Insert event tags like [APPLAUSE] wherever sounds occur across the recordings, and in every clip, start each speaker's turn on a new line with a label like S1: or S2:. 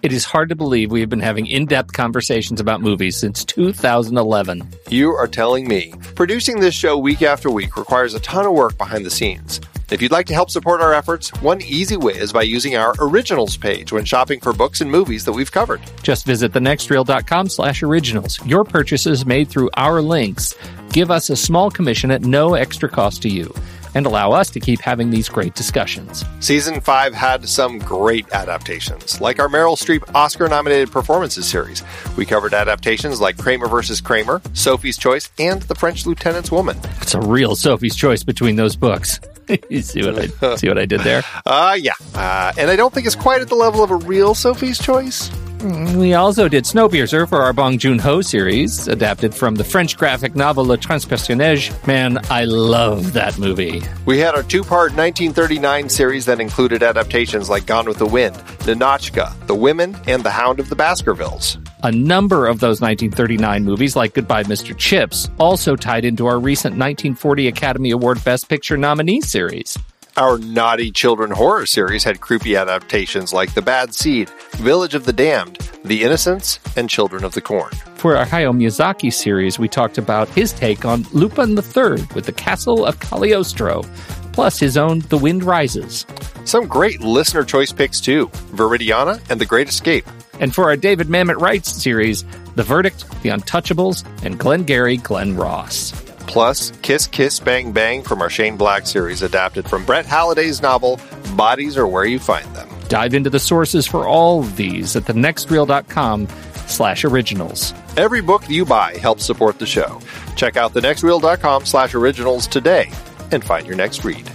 S1: It is hard to believe we have been having in depth conversations about movies since 2011.
S2: You are telling me. Producing this show week after week requires a ton of work behind the scenes. If you'd like to help support our efforts, one easy way is by using our originals page when shopping for books and movies that we've covered.
S1: Just visit thenextreel.com slash originals. Your purchases made through our links give us a small commission at no extra cost to you and allow us to keep having these great discussions.
S2: Season 5 had some great adaptations, like our Meryl Streep Oscar nominated performances series. We covered adaptations like Kramer versus Kramer, Sophie's Choice, and The French Lieutenant's Woman.
S1: It's a real Sophie's Choice between those books. [LAUGHS] you see what I see what I did there?
S2: Uh yeah. Uh, and I don't think it's quite at the level of a real Sophie's Choice.
S1: We also did Snowpiercer for our Bong Joon Ho series, adapted from the French graphic novel Le Transperceneige. Man, I love that movie.
S2: We had our two part 1939 series that included adaptations like Gone with the Wind, Ninotchka, The Women, and The Hound of the Baskervilles.
S1: A number of those 1939 movies, like Goodbye Mr. Chips, also tied into our recent 1940 Academy Award Best Picture nominee series.
S2: Our naughty children horror series had creepy adaptations like The Bad Seed, Village of the Damned, The Innocents, and Children of the Corn.
S1: For our Hayao Miyazaki series, we talked about his take on Lupin III with the Castle of Cagliostro, plus his own The Wind Rises.
S2: Some great listener choice picks too Viridiana and The Great Escape.
S1: And for our David Mamet Writes series, The Verdict, The Untouchables, and Glengarry Glen Ross.
S2: Plus, Kiss Kiss Bang Bang from our Shane Black series, adapted from Brett Halliday's novel, Bodies Are Where You Find Them.
S1: Dive into the sources for all of these at thenextreel.com slash originals.
S2: Every book you buy helps support the show. Check out thenextreel.com slash originals today and find your next read.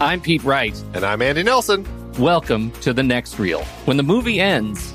S1: I'm Pete Wright.
S2: And I'm Andy Nelson.
S1: Welcome to The Next Reel. When the movie ends,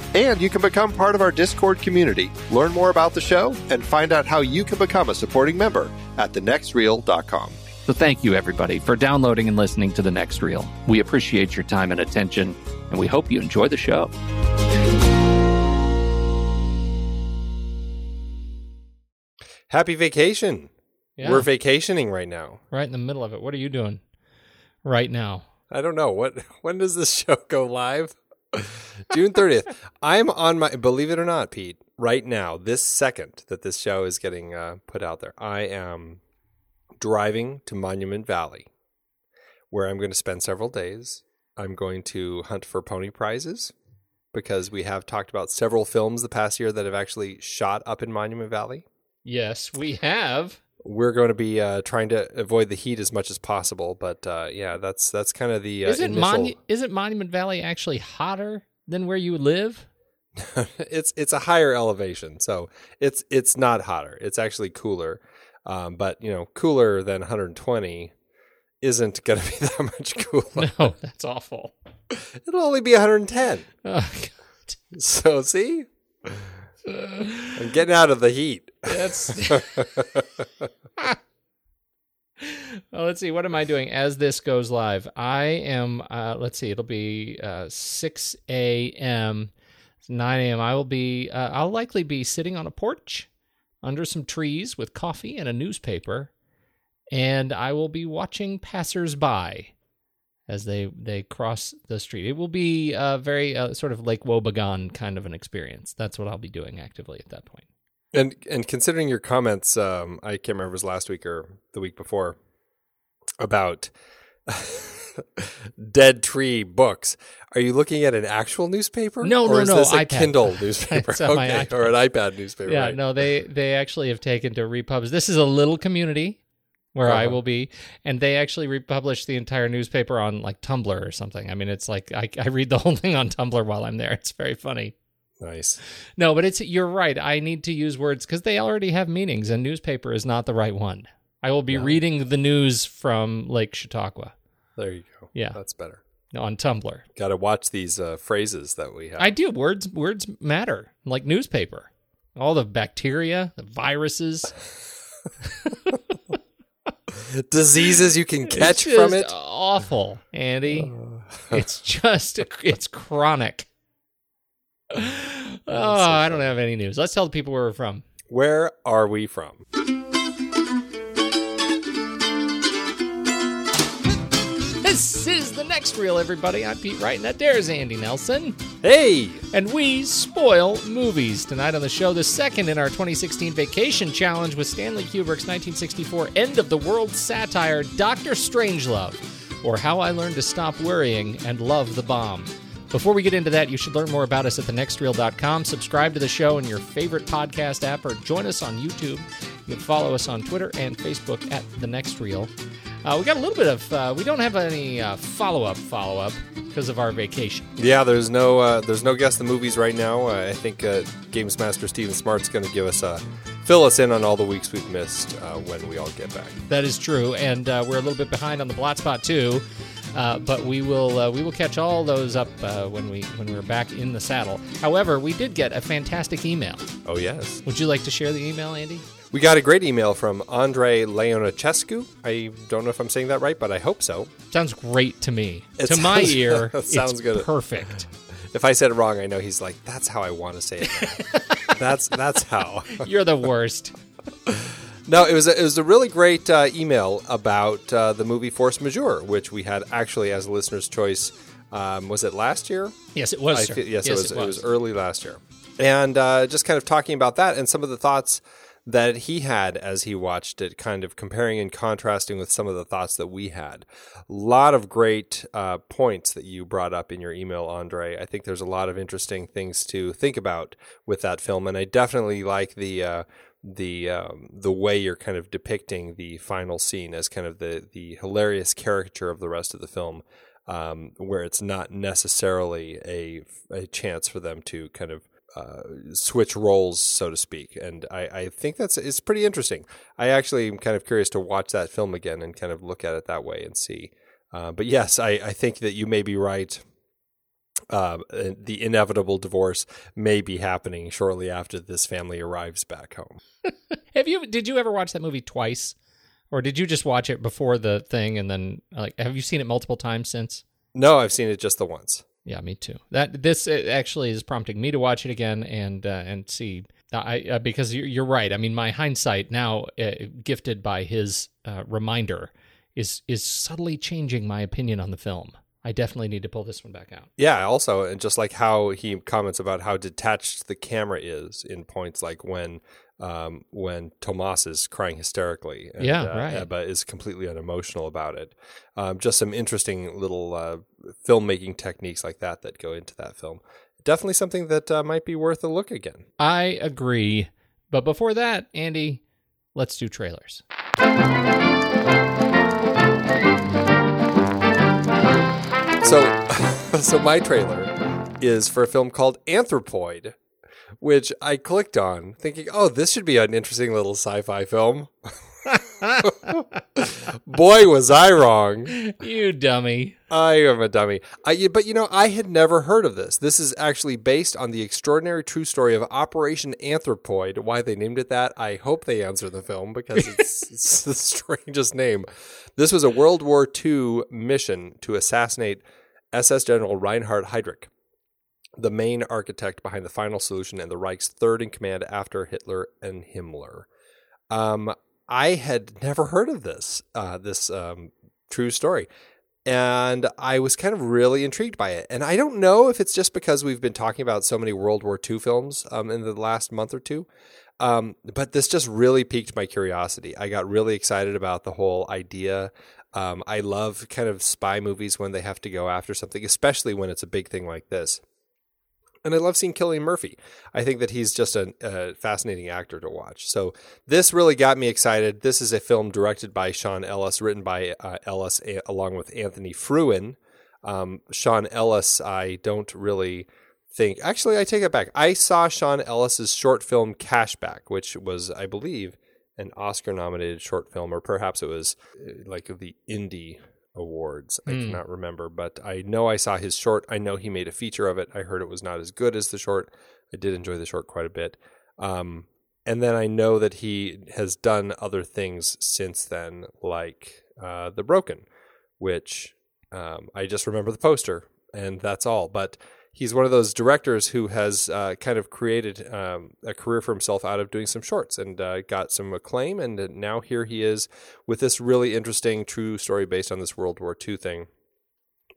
S2: And you can become part of our Discord community, learn more about the show, and find out how you can become a supporting member at thenextreel.com.
S1: So thank you, everybody, for downloading and listening to The Next Reel. We appreciate your time and attention, and we hope you enjoy the show.
S2: Happy vacation.
S3: Yeah.
S2: We're vacationing right now.
S3: right in the middle of it. What are you doing right now?
S2: I don't know. What when does this [LAUGHS] show go live? June 30th. I'm on my believe it or not, Pete, right now, this second that this show is getting uh, put out there. I am driving to Monument Valley where I'm going to spend several days. I'm going to hunt for pony prizes because we have talked about several films the past year that have actually shot up in Monument Valley.
S1: Yes, we have.
S2: We're going to be uh, trying to avoid the heat as much as possible, but uh, yeah, that's that's kind of the uh,
S1: Isn't,
S2: initial.
S1: Monu- isn't Monument Valley actually hotter than where you live? [LAUGHS]
S2: it's it's a higher elevation, so it's it's not hotter. It's actually cooler, um, but you know, cooler than 120 isn't going [LAUGHS] to be that much cooler. [LAUGHS]
S1: No, that's awful.
S2: It'll only be 110.
S1: Oh, God.
S2: So see, I'm [LAUGHS] getting out of the heat.
S1: That's. [LAUGHS] [LAUGHS] well, let's see. What am I doing as this goes live? I am. Uh, let's see. It'll be uh, six a.m. Nine a.m. I will be. Uh, I'll likely be sitting on a porch under some trees with coffee and a newspaper, and I will be watching passersby as they they cross the street. It will be a very uh, sort of Lake Wobegon kind of an experience. That's what I'll be doing actively at that point.
S2: And and considering your comments, um, I can't remember if it was last week or the week before about [LAUGHS] dead tree books. Are you looking at an actual newspaper?
S1: No,
S2: or
S1: no,
S2: is
S1: no,
S2: This a
S1: iPad.
S2: Kindle [LAUGHS] newspaper,
S1: It's on my
S2: okay, or an iPad newspaper?
S1: Yeah,
S2: right.
S1: no, they they actually have taken to repubs. This is a little community where I
S2: Uh-huh.
S1: will be, and they actually republish the entire newspaper on like Tumblr or something. I mean, it's like I, I read the [LAUGHS] whole thing on Tumblr while I'm there. It's very funny.
S2: Nice.
S1: No, but it's you're right. I need to use words because they already have meanings, and newspaper is not the right one. I will be
S2: Yeah.
S1: reading the news from Lake Chautauqua
S2: There you go.
S1: Yeah.
S2: that's better.
S1: on Tumblr.
S2: Got to watch these uh, phrases that we have.
S1: I do. Words words matter, like newspaper. All the bacteria, the viruses. [LAUGHS] [LAUGHS]
S2: Diseases you can catch from it.
S1: Awful, Andy. Uh, [LAUGHS] it's just it's chronic. [LAUGHS] Oh, I don't have any news. Let's tell the people where we're from.
S2: Where are we from?
S1: This is the next reel, everybody. I'm Pete Wright, and that there's Andy Nelson.
S2: Hey,
S1: And we spoil movies. Tonight on the show, the second in our 2016 Vacation Challenge with Stanley Kubrick's 1964 end of the world satire, Dr. Strangelove, or How I Learned to Stop Worrying and Love the Bomb. Before we get into that, you should learn more about us at thenextreel.com. Subscribe to the show in your favorite podcast app or join us on YouTube. You can follow us on Twitter and Facebook at The Next Reel. Uh, we got a little bit of, uh, we don't have any uh, follow up follow up because of our vacation.
S2: yeah, there's no uh, there's no guess the movies right now. Uh, I think uh, Games Master Steven Smart's going to give us a fill us in on all the weeks we've missed uh, when we all get back.
S1: That is true, and uh, we're a little bit behind on the blot spot too. Uh, but we will uh, we will catch all those up uh, when we when we're back in the saddle. However, we did get a fantastic email.
S2: Oh yes,
S1: Would you like to share the email, Andy?
S2: we got a great email from Andre Leonachescu. I don't know if I'm saying that right, but I hope so.
S1: Sounds great to me.
S2: It
S1: to my [LAUGHS] ear, [LAUGHS]
S2: sounds
S1: it's
S2: good.
S1: Perfect. [LAUGHS]
S2: If I said it wrong, I know he's like, "That's how I want to say it." that's that's how.
S1: You're the worst.
S2: No, it was a, it was a really great uh, email about uh, the movie Force Majeure, which we had actually as a listener's choice. Um, was it last year?
S1: Yes, it was.
S2: I yes,
S1: yes,
S2: it, was, it was early last year, and uh, just kind of talking about that and some of the thoughts that he had as he watched it, kind of comparing and contrasting with some of the thoughts that we had. A lot of great uh, points that you brought up in your email, Andre. I think there's a lot of interesting things to think about with that film, and I definitely like the. The um, the way you're kind of depicting the final scene as kind of the the hilarious caricature of the rest of the film, um, where it's not necessarily a a chance for them to kind of uh, switch roles, so to speak. And I, I think that's it's pretty interesting. I actually am kind of curious to watch that film again and kind of look at it that way and see. Uh, but yes, I, I think that you may be right. Uh, the inevitable divorce may be happening shortly after this family arrives back home. [LAUGHS]
S1: Have you? Did you ever watch that movie twice, or did you just watch it before the thing and then like? Have you seen it multiple times since?
S2: No, I've seen it just the once.
S1: Yeah, me too. That this actually is prompting me to watch it again and uh, and see. I uh, because you're, you're right. I mean, my hindsight now, uh, gifted by his uh, reminder, is is subtly changing my opinion on the film. I definitely need to pull this one back out.
S2: Yeah, also, and just like how he comments about how detached the camera is in points like when um, when Tomas is crying hysterically. And,
S1: Yeah,
S2: uh,
S1: right.
S2: Ebba is completely unemotional about it. Um, just some interesting little uh, filmmaking techniques like that that go into that film. definitely something that uh, might be worth a look again.
S1: I agree. But before that, Andy, let's do trailers.
S2: So, [LAUGHS] so my trailer is for a film called Anthropoid, which I clicked on, thinking, "Oh, this should be an interesting little sci-fi film." [LAUGHS] Boy, was I wrong.
S1: You dummy.
S2: I am a dummy. I, but you know, I had never heard of this. This is actually based on the extraordinary true story of Operation Anthropoid. Why they named it that, I hope they answer the film because [LAUGHS] it's, it's the strangest name. This was a World War II mission to assassinate SS General Reinhard Heydrich, the main architect behind the final solution and the Reich's third in command after Hitler and Himmler. Um, I had never heard of this uh, this um, true story, and I was kind of really intrigued by it. And I don't know if it's just because we've been talking about so many World War II films um, in the last month or two, um, but this just really piqued my curiosity. I got really excited about the whole idea. Um, I love kind of spy movies when they have to go after something, especially when it's a big thing like this. And I love seeing Cillian Murphy. I think that he's just a, a, fascinating actor to watch. So this really got me excited. This is a film directed by Sean Ellis, written by uh, Ellis a- along with Anthony Frewin. Um, Sean Ellis, I don't really think. Actually, I take it back. I saw Sean Ellis's short film Cashback, which was, I believe, an Oscar-nominated short film, or perhaps it was uh, like the indie awards. I
S1: Hmm.
S2: cannot remember, but I know I saw his short. I know he made a feature of it. I heard it was not as good as the short. I did enjoy the short quite a bit. Um, and then I know that he has done other things since then, like uh, The Broken, which um, I just remember the poster, and that's all. But he's one of those directors who has uh, kind of created um, a career for himself out of doing some shorts and uh, got some acclaim. And uh, now here he is with this really interesting true story based on this World War II thing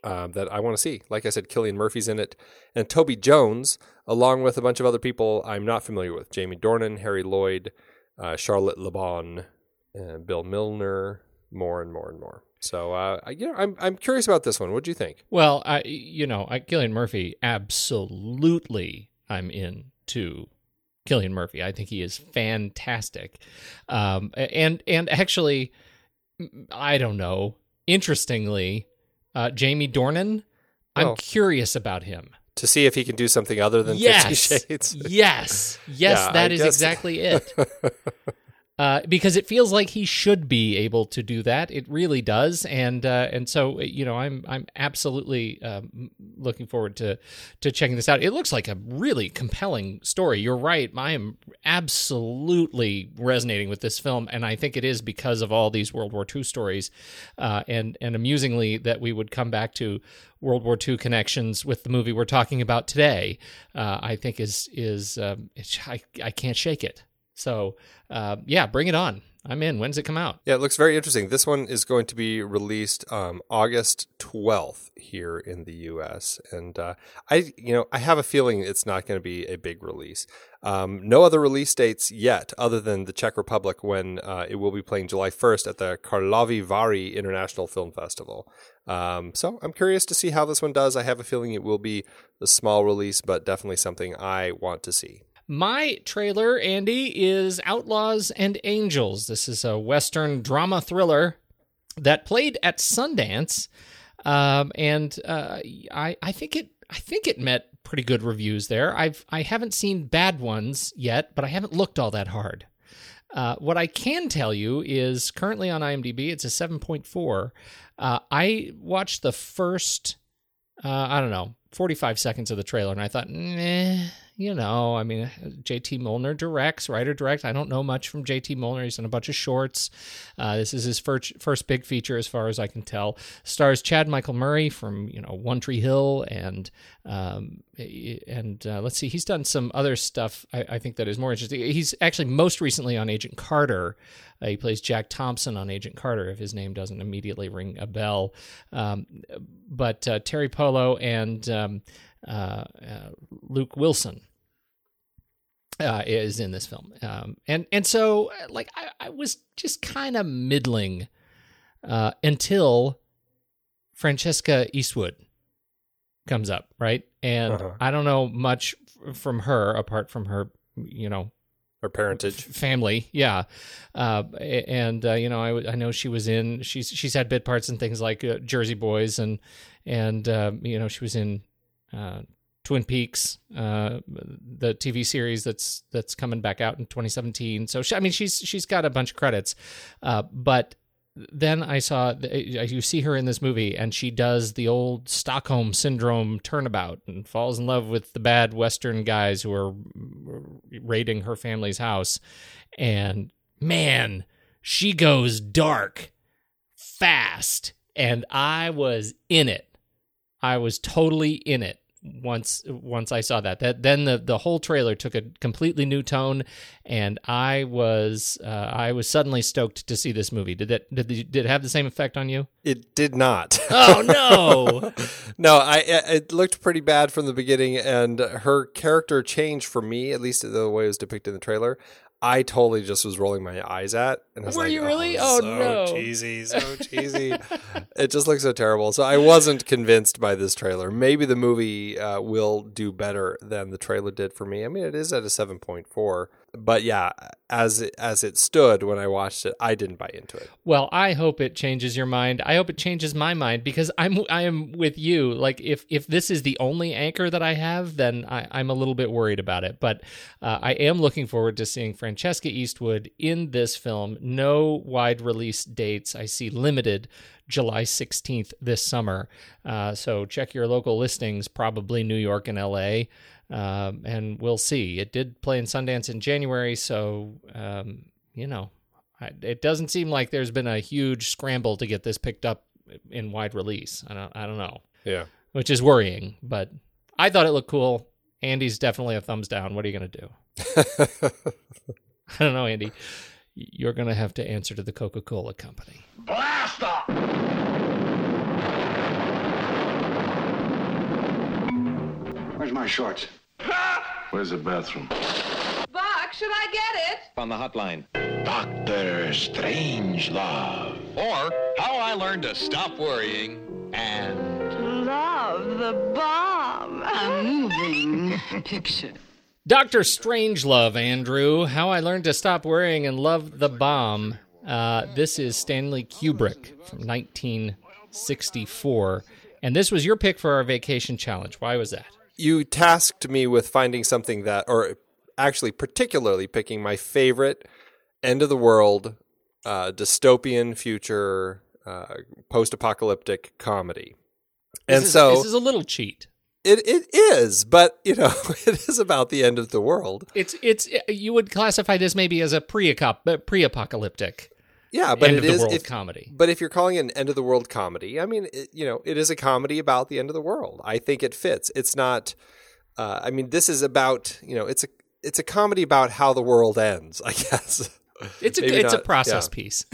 S2: um, that I want to see. Like I said, Cillian Murphy's in it, and Toby Jones, along with a bunch of other people I'm not familiar with: Jamie Dornan, Harry Lloyd, uh, Charlotte Le Bon, uh, Bill Milner, more and more and more. So, uh, I, you know, I'm I'm curious about this one. What do you think?
S1: Well, I you know, I, Cillian Murphy, absolutely, I'm in to Cillian Murphy. I think he is fantastic, um, and and actually, I don't know. Interestingly, uh, Jamie Dornan, I'm
S2: Oh.
S1: curious about him.
S2: To see if he can do something other than
S1: yes,
S2: Fifty Shades.
S1: yes, [LAUGHS] yes.
S2: Yeah,
S1: that
S2: I
S1: is
S2: guess-
S1: exactly it. [LAUGHS] uh, because it feels like he should be able to do that. It really does, and uh, and so you know, I'm I'm absolutely um, looking forward to to checking this out. It looks like a really compelling story. You're right. I am absolutely resonating with this film, and I think it is because of all these World War II stories, uh, and and amusingly that we would come back to World War II connections with the movie we're talking about today. Uh, I think is is um, I I can't shake it. So uh, yeah, bring it on. I'm in. When's it come out?
S2: Yeah, it looks very interesting. This one is going to be released um, August 12th here in the U.S. And uh, I, you know, I have a feeling it's not going to be a big release. Um, no other release dates yet, other than the Czech Republic, when uh, it will be playing July 1st at the Karlovy Vary International Film Festival. Um, so I'm curious to see how this one does. I have a feeling it will be a small release, but definitely something I want to see.
S1: My trailer, Andy, is Outlaws and Angels. This is a Western drama thriller that played at Sundance, um, and uh, I, I think it, I think it met pretty good reviews there. I've, I haven't seen bad ones yet, but I haven't looked all that hard. Uh, what I can tell you is currently on IMDb, it's a 7.4. Uh, I watched the first, uh, I don't know, 45 seconds of the trailer, and I thought, nah, you know, I mean, JT Mollner directs, writer direct. I don't know much from JT Mollner. He's in a bunch of shorts. Uh, this is his first first big feature, as far as I can tell. Stars Chad Michael Murray from you know One Tree Hill, and um, and uh, let's see, he's done some other stuff. I, I think that is more interesting. He's actually most recently on Agent Carter. Uh, he plays Jack Thompson on Agent Carter, if his name doesn't immediately ring a bell. Um, but uh, Teri Polo and um, uh, uh, Luke Wilson uh, is in this film, um, and and so like I, I was just kind of middling uh, until Francesca Eastwood comes up, right? And
S2: Uh-huh.
S1: I don't know much f- from her apart from her, you know,
S2: her parentage.
S1: family. Yeah. Uh, and, uh, you know, I, w- I know she was in, she's, she's had bit parts in things like uh, Jersey Boys and, and, uh, you know, she was in, uh, Twin Peaks, uh, the TV series that's that's coming back out in 2017. So she, I mean, she's she's got a bunch of credits, uh, but then I saw the- you see her in this movie, and she does the old Stockholm syndrome turnabout and falls in love with the bad Western guys who are raiding her family's house, and man, she goes dark fast, and I was in it. I was totally in it once once I saw that. That then the the whole trailer took a completely new tone, and I was uh, I was suddenly stoked to see this movie. Did that did the, did it have the same effect on you?
S2: It did not.
S1: Oh no! [LAUGHS]
S2: no, I it looked pretty bad from the beginning, and her character changed for me, at least the way it was depicted in the trailer. I totally just was rolling my eyes at, and I was
S1: Were
S2: like,
S1: you really?
S2: Oh,
S1: Oh,
S2: so
S1: no.
S2: cheesy, so [LAUGHS] cheesy. it just looks so terrible. So I wasn't convinced by this trailer. Maybe the movie uh, will do better than the trailer did for me. I mean, it is at a seven point four, but yeah, as it, as it stood when I watched it, I didn't buy into it.
S1: Well, I hope it changes your mind. I hope it changes my mind because I'm I am with you. Like if if this is the only anchor that I have, then I, I'm a little bit worried about it. But uh, I am looking forward to seeing Francesca Eastwood in this film. No wide release dates. I see limited. July 16th this summer. Uh, so check your local listings, probably New York and LA, um, and we'll see. It did play in Sundance in January, so um, you know, I, it doesn't seem like there's been a huge scramble to get this picked up in wide release. I don't, I don't know,
S2: Yeah.
S1: which is worrying. But I thought it looked cool. Andy's definitely a thumbs down. What are you gonna do? [LAUGHS] I don't know, Andy. You're gonna have to answer to the Coca-Cola company.
S4: Blast off! Where's my shorts?
S5: Where's the bathroom?
S6: Buck, should I get it?
S7: on the hotline.
S5: Doctor Strangelove.
S7: Or how I learned to stop worrying and
S6: Love the bomb. A moving [LAUGHS] picture.
S1: Doctor Strangelove, Andrew. How I learned to stop worrying and love the bomb. Uh, this is Stanley Kubrick from 1964, and this was your pick for our vacation challenge. Why was that?
S2: You tasked me with finding something that, or actually particularly picking my favorite end of the world, uh, dystopian future, uh, post apocalyptic comedy.
S1: This
S2: And
S1: is-
S2: so
S1: this is a little cheat.
S2: it, it is, but you know, [LAUGHS] it is about the end of the world.
S1: It's it's you would classify this maybe as a pre pre apocalyptic
S2: Yeah, but
S1: end
S2: it
S1: of the
S2: is
S1: world
S2: if-
S1: comedy.
S2: But if you're calling it an end of the world comedy, I mean, it, you know, it is a comedy about the end of the world. I think it fits. It's not. Uh, I mean, this is about you know, it's a it's a comedy about how the world ends. I [LAUGHS] guess.
S1: It's a it's a process
S2: yeah.
S1: piece.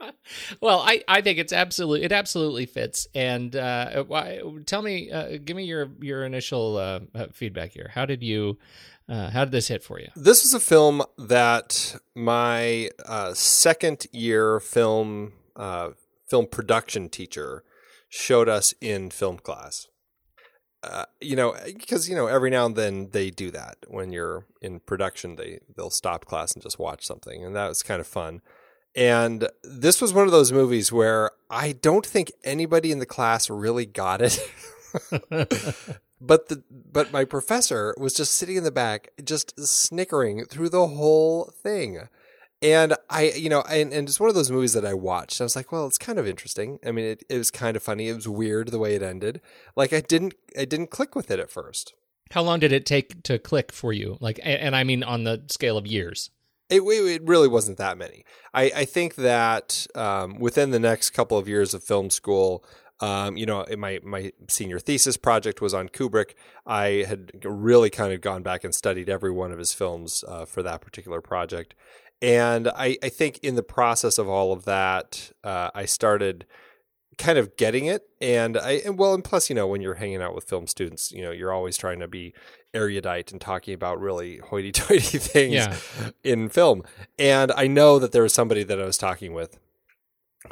S1: [LAUGHS] well, I, I think it's absolutely it absolutely fits. And uh, why, tell me, uh, give me your your initial uh, uh, feedback here. How did you uh, how did this hit for you?
S2: This was a film that my uh, second year film uh, film production teacher showed us in film class. Uh, you know, because you know every now and then they do that when you're in production. They they'll stop class and just watch something, and that was kind of fun. And this was one of those movies where I don't think anybody in the class really got it. [LAUGHS] [LAUGHS] but the but my professor was just sitting in the back just snickering through the whole thing. And i you know and, and it's one of those movies that i watched. I was like well it's kind of interesting. I mean it, it was kind of funny. It was weird the way it ended. Like i didn't i didn't click with it at first.
S1: How long did it take to click for you? Like, and I mean on the scale of years.
S2: it, it it really wasn't that many. I i think that um, within the next couple of years of film school um, you know, my my senior thesis project was on Kubrick. I had really kind of gone back and studied every one of his films uh, for that particular project, and I, I think in the process of all of that, uh, I started kind of getting it. And I and well, and plus, you know, when you're hanging out with film students, you know, you're always trying to be erudite and talking about really hoity-toity [LAUGHS] things
S1: Yeah.
S2: in film. And I know that there was somebody that I was talking with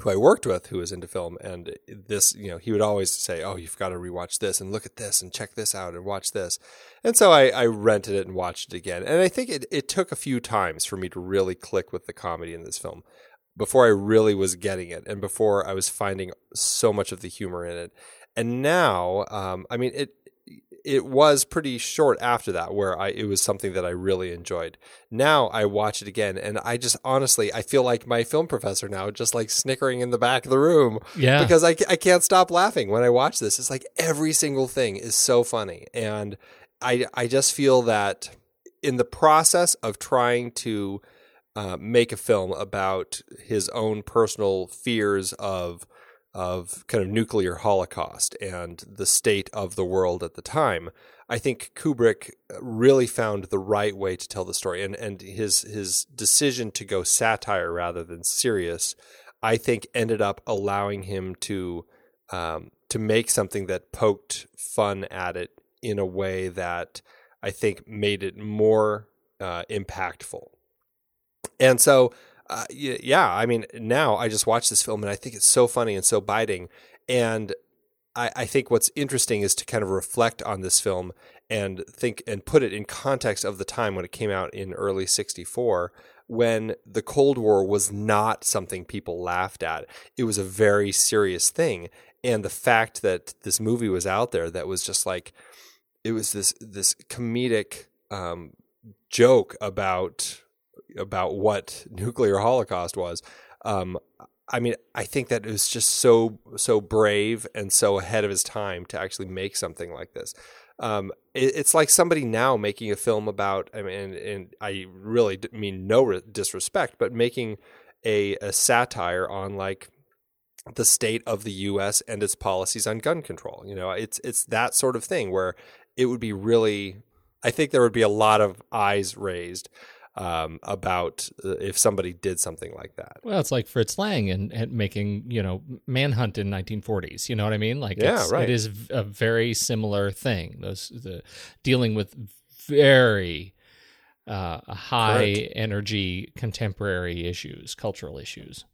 S2: who I worked with who was into film and this, you know, he would always say, Oh, you've got to rewatch this and look at this and check this out and watch this. And so I, I rented it and watched it again. And I think it, it took a few times for me to really click with the comedy in this film before I really was getting it and before I was finding so much of the humor in it. And now, um, I mean, it, it was pretty short after that where I it was something that I really enjoyed. Now I watch it again and I just honestly I feel like my film professor now just like snickering in the back of the room
S1: Yeah.
S2: because I I can't stop laughing when I watch this. It's like every single thing is so funny and I I just feel that in the process of trying to uh, make a film about his own personal fears of of kind of nuclear holocaust and the state of the world at the time. I think Kubrick really found the right way to tell the story, and and his his decision to go satire rather than serious, I think, ended up allowing him to um, to make something that poked fun at it in a way that I think made it more uh, impactful. And so, uh, yeah, I mean, now I just watch this film and I think it's so funny and so biting. And I, I think what's interesting is to kind of reflect on this film and think and put it in context of the time when it came out in early 64 when the Cold War was not something people laughed at. It was a very serious thing. And the fact that this movie was out there that was just like, it was this this comedic um, joke about about what [LAUGHS] nuclear holocaust was. Um, I mean, I think that it was just so so brave and so ahead of his time to actually make something like this. Um, it, it's like somebody now making a film about. I mean, and, and I really mean no re- disrespect, but making a, a satire on like the state of the U.S. and its policies on gun control. You know, it's it's that sort of thing where it would be really. I think there would be a lot of eyes raised um, about uh, if somebody did something like that.
S1: Well, it's like Fritz Lang and, and making you know Manhunt in 1940s. You know what I mean? Like,
S2: Yeah, right.
S1: It is a very similar thing. Those the dealing with very uh, high
S2: Current.
S1: energy contemporary issues, cultural issues.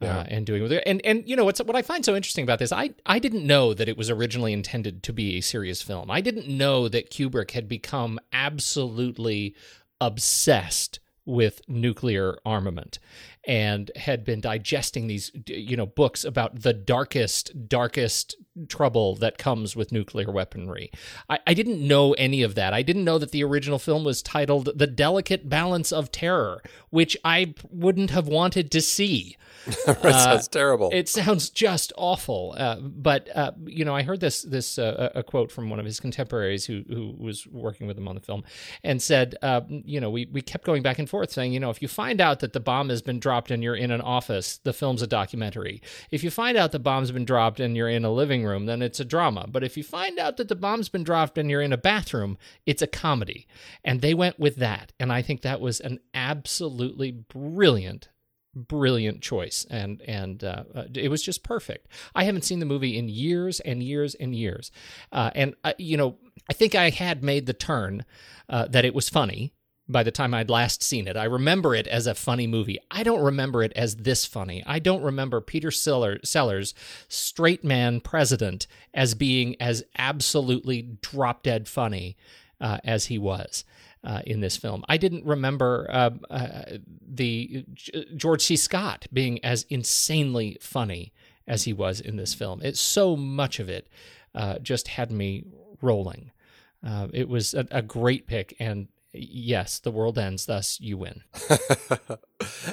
S2: Yeah.
S1: Uh, and doing with it, and and you know what's what I find so interesting about this, I I didn't know that it was originally intended to be a serious film. I didn't know that Kubrick had become absolutely obsessed with nuclear armament and had been digesting these you know books about the darkest darkest trouble that comes with nuclear weaponry I, I didn't know any of that i didn't know that the original film was titled the delicate balance of terror which i wouldn't have wanted to see [LAUGHS]
S2: that sounds terrible.
S1: it sounds just awful. Uh, but uh, you know, I heard this this uh, a quote from one of his contemporaries who who was working with him on the film, and said, uh, you know, we we kept going back and forth saying, you know, if you find out that the bomb has been dropped and you're in an office, the film's a documentary. If you find out the bomb's been dropped and you're in a living room, then it's a drama. But if you find out that the bomb's been dropped and you're in a bathroom, it's a comedy. And they went with that, and I think that was an absolutely brilliant brilliant choice and and uh, uh, it was just perfect i haven't seen the movie in years and years and years uh, and uh, you know i think i had made the turn uh, that it was funny by the time I'd last seen it. I remember it as a funny movie. I don't remember it as this funny. I don't remember Peter Seller, Sellers, straight man president, as being as absolutely drop dead funny uh, as he was uh, in this film. I didn't remember uh, uh, the G- George C. Scott being as insanely funny as he was in this film. It's so much of it uh, just had me rolling. Uh, it was a, a great pick, and yes, the world ends. Thus, you win. [LAUGHS]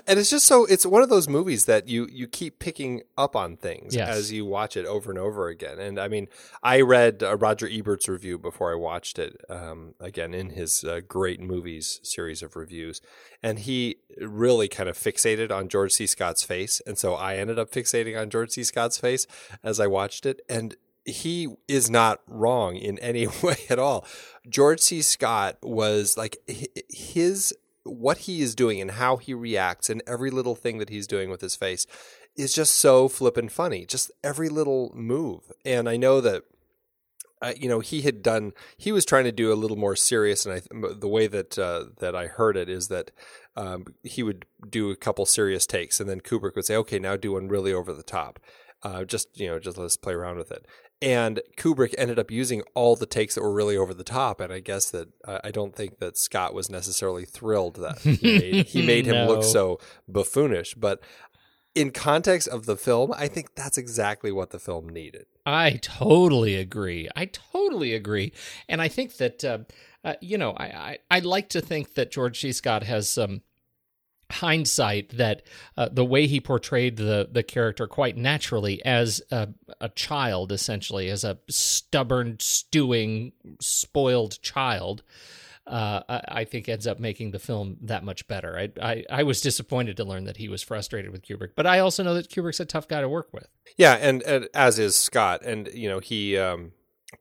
S2: and it's just so it's one of those movies that you you keep picking up on things
S1: Yes.
S2: as you watch it over and over again and i mean i read uh, roger ebert's review before i watched it um, again in his uh, great movies series of reviews and he really kind of fixated on george c scott's face and so i ended up fixating on george c scott's face as i watched it and he is not wrong in any [LAUGHS] way at all. George C. Scott was like his what he is doing and how he reacts and every little thing that he's doing with his face is just so flippin' funny. Just every little move. And I know that uh, you know, he had done. He was trying to do a little more serious, and I, the way that uh, that I heard it is that um, he would do a couple serious takes, and then Kubrick would say, "Okay, now do one really over the top." Uh, just you know, just let's play around with it. And Kubrick ended up using all the takes that were really over the top, and I guess that uh, I don't think that Scott was necessarily thrilled that he [LAUGHS] made, he made him
S1: No.
S2: look so buffoonish. But in context of the film, I think that's exactly what the film needed.
S1: I totally agree. I totally agree, and I think that uh, uh, you know, I, I I like to think that George C. Scott has some hindsight that uh, the way he portrayed the the character quite naturally as a, a child, essentially as a stubborn, stewing, spoiled child. Uh, I, I think ends up making the film that much better. I, I I was disappointed to learn that he was frustrated with Kubrick, but I also know that Kubrick's a tough guy to work with.
S2: Yeah, and, and as is Scott, and you know he um,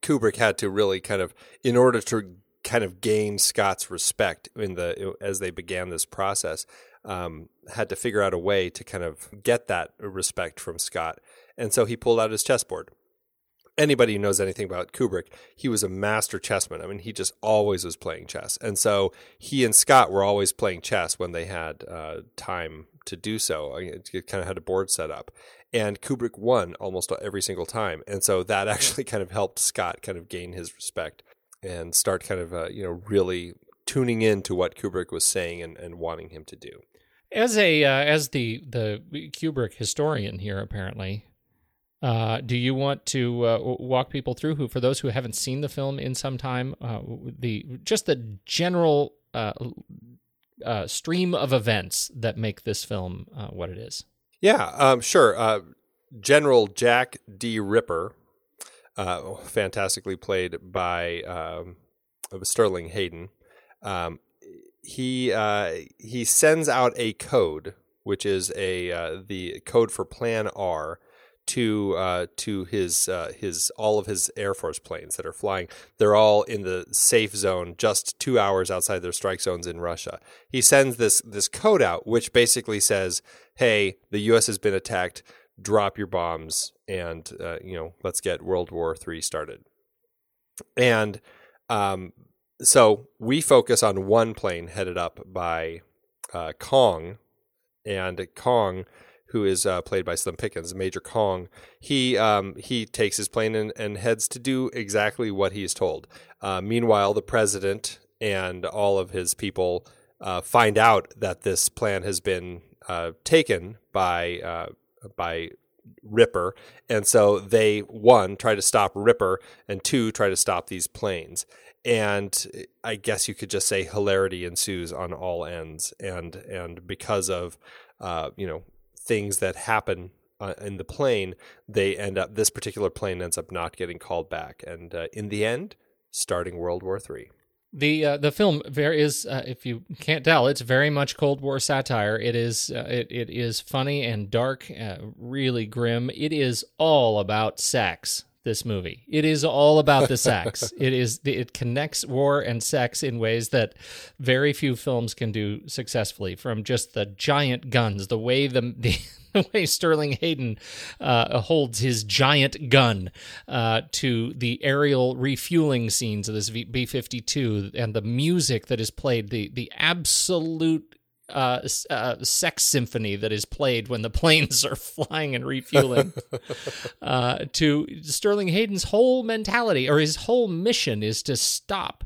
S2: Kubrick had to really kind of in order to kind of gain Scott's respect in the as they began this process, um, had to figure out a way to kind of get that respect from Scott, and so he pulled out his chessboard. Anybody who knows anything about Kubrick, he was a master chessman. I mean, he just always was playing chess, and so he and Scott were always playing chess when they had uh, time to do so. It kind of had a board set up, and Kubrick won almost every single time, and so that [LAUGHS] actually kind of helped Scott kind of gain his respect and start kind of uh, you know really tuning in to what Kubrick was saying and, and wanting him to do.
S1: As a uh, as the the Kubrick historian here, apparently, uh, do you want to uh, walk people through who, for those who haven't seen the film in some time, uh, the just the general uh, uh, stream of events that make this film uh, what it is?
S2: Yeah, um, sure. General Jack D. Ripper, fantastically played by um, Sterling Hayden. Um, he uh, he sends out a code, which is a uh, the code for Plan R, to uh, to his uh, his all of his Air Force planes that are flying. They're all in the safe zone, just two hours outside their strike zones in Russia. He sends this this code out, which basically says, "Hey, the U.S. has been attacked. Drop your bombs, and uh, you know, let's get World War III started." And um, so we focus on one plane headed up by uh, Kong, and Kong who is uh, played by Slim Pickens, Major Kong, he um, he takes his plane and, and, heads to do exactly what he is told. Uh, meanwhile, the president and all of his people uh, find out that this plan has been uh, taken by uh, by Ripper, and so they one try to stop Ripper, and two try to stop these planes. And I guess you could just say hilarity ensues on all ends, and and because of uh, you know things that happen uh, in the plane, they end up this particular plane ends up not getting called back, and uh, in the end, starting World War Three.
S1: The uh, the film very is uh, if you can't tell it's very much Cold War satire. It is uh, it it is funny and dark, uh, really grim. It is all about sex. This movie. It is all about the sex. [LAUGHS] it is it connects war and sex in ways that very few films can do successfully. From just the giant guns, the way the [LAUGHS] the, the way Sterling Hayden uh, holds his giant gun, uh, to the aerial refueling scenes of this B fifty two, and the music that is played, the the absolute uh, uh, sex symphony that is played when the [LAUGHS] planes are flying and refueling. [LAUGHS] uh, to Sterling Hayden's whole mentality or his whole mission is to stop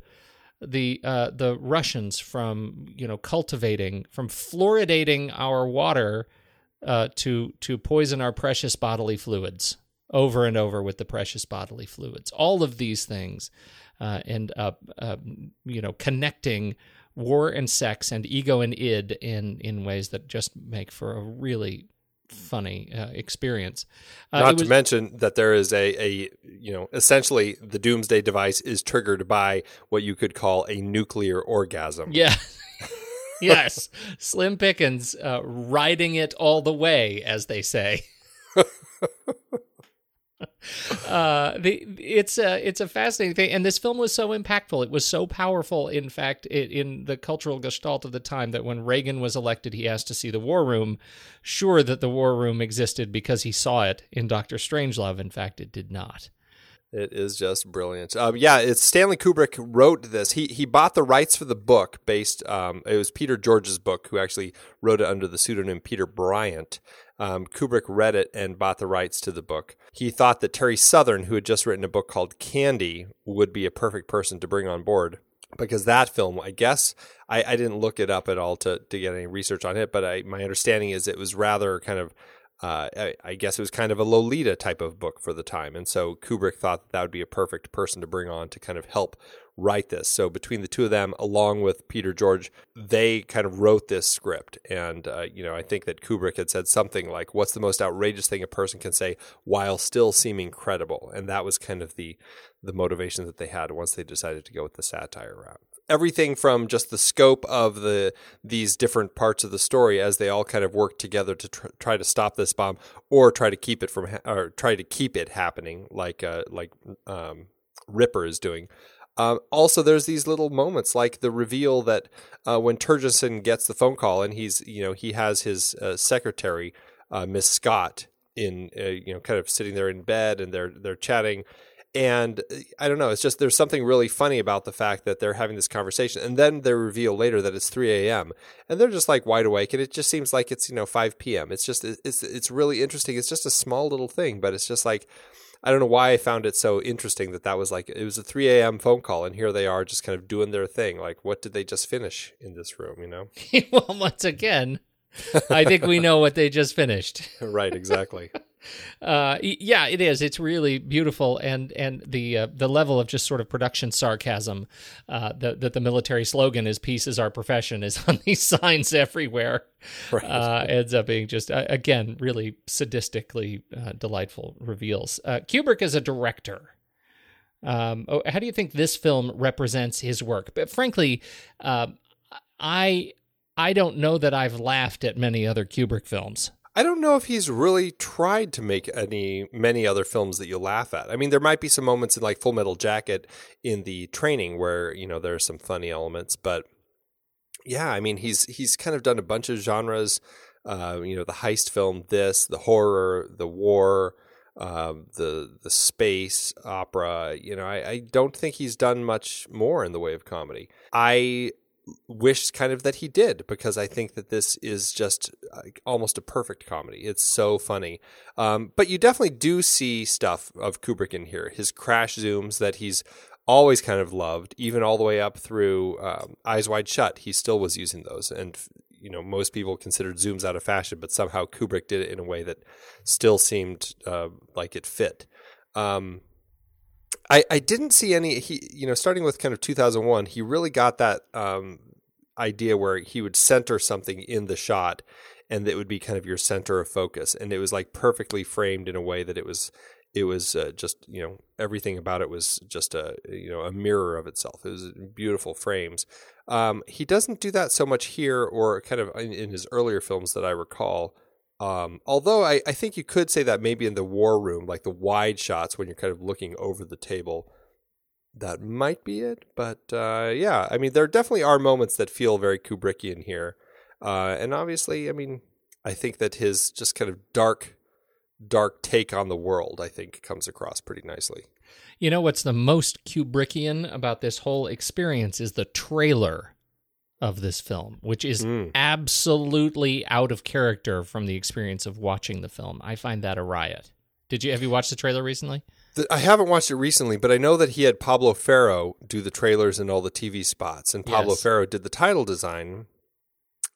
S1: the uh, the Russians from you know cultivating from fluoridating our water uh, to to poison our precious bodily fluids over and over with the precious bodily fluids. All of these things uh, end up you know connecting war and sex and ego and id in in ways that just make for a really funny uh, experience. Uh,
S2: Not
S1: it
S2: to mention that there is a, a you know essentially the doomsday device is triggered by what you could call a nuclear orgasm.
S1: Yeah. [LAUGHS] yes. Slim Pickens uh, riding it all the way, as they say. [LAUGHS] uh, the it's a it's a fascinating thing, and this film was so impactful. It was so powerful. In fact, it, in the cultural gestalt of the time, that when Reagan was elected, he asked to see the War Room. Sure that the War Room existed because he saw it in Doctor Strangelove. In fact, it did not.
S2: It is just brilliant. Um, yeah, it's Stanley Kubrick wrote this. He he bought the rights for the book based. Um, it was Peter George's book, who actually wrote it under the pseudonym Peter Bryant. Um, Kubrick read it and bought the rights to the book. He thought that Terry Southern, who had just written a book called Candy, would be a perfect person to bring on board because that film, I guess, I, I didn't look it up at all to, to get any research on it, but I, my understanding is it was rather kind of uh, I, guess it was kind of a Lolita type of book for the time. And so Kubrick thought that, that would be a perfect person to bring on to kind of help write this. So between the two of them, along with Peter George, they kind of wrote this script. And, uh, you know, I think that Kubrick had said something like, what's the most outrageous thing a person can say while still seeming credible? And that was kind of the, the motivation that they had once they decided to go with the satire route everything from just the scope of the these different parts of the story as they all kind of work together to tr- try to stop this bomb or try to keep it from ha- or try to keep it happening like uh, like um, Ripper is doing. Um, also, there's these little moments like the reveal that uh, when Turgidson gets the phone call and he's you know he has his uh, secretary uh, Miss Scott in uh, you know kind of sitting there in bed and they're they're chatting and uh, I don't know. It's just there's something really funny about the fact that they're having this conversation, and then they reveal later that it's 3 a.m. and they're just like wide awake, and it just seems like it's you know 5 p.m. It's just it's it's really interesting. It's just a small little thing, but it's just like I don't know why I found it so interesting that that was like it was a 3 a.m. phone call, and here they are just kind of doing their thing. Like, what did they just finish in this room? You know? [LAUGHS]
S1: well, once again, I think we know what they just finished. [LAUGHS]
S2: right. Exactly. [LAUGHS]
S1: Uh, yeah, it is. It's really beautiful, and and the uh, the level of just sort of production sarcasm uh, that that the military slogan is "Peace is our profession" is [LAUGHS] on these signs everywhere. Right. Uh, ends up being just uh, again really sadistically uh, delightful reveals. Kubrick is a director. Um, oh, how do you think this film represents his work? But frankly, I I don't know that I've laughed at many other Kubrick films.
S2: I don't know if he's really tried to make any many other films that you laugh at. I mean, there might be some moments in like Full Metal Jacket in the training where you know there are some funny elements, but yeah, I mean he's he's kind of done a bunch of genres. Uh, you know, the heist film, this, the horror, the war, uh, the the space opera. You know, I, I don't think he's done much more in the way of comedy. I wish kind of that he did because I think that this is just almost a perfect comedy. It's so funny. Um, but you definitely do see stuff of Kubrick in here. His crash zooms that he's always kind of loved, even all the way up through um, Eyes Wide Shut. He still was using those. And, you know, most people considered zooms out of fashion, but somehow Kubrick did it in a way that still seemed uh, like it fit. Um, I, I didn't see any he you know starting with kind of 2001 he really got that um, idea where he would center something in the shot and it would be kind of your center of focus. And it was like perfectly framed in a way that it was it was uh, just you know everything about it was just a you know a mirror of itself. It was beautiful frames. Um, he doesn't do that so much here or kind of in, in his earlier films that i recall um, although I, I think you could say that maybe in the war room, like the wide shots when you're kind of looking over the table, that might be it. But uh, yeah, I mean, there definitely are moments that feel very Kubrickian here. Uh, and obviously, I mean, I think that his just kind of dark, dark take on the world, I think, comes across pretty nicely.
S1: You know what's the most Kubrickian about this whole experience is the trailer of this film, which is mm. absolutely out of character from the experience of watching the film. I find that a riot. Did you have you watched the trailer recently?
S2: I haven't watched it recently, but I know that he had Pablo Ferro do the trailers and all the TV spots, and Pablo yes. Ferro did the title design,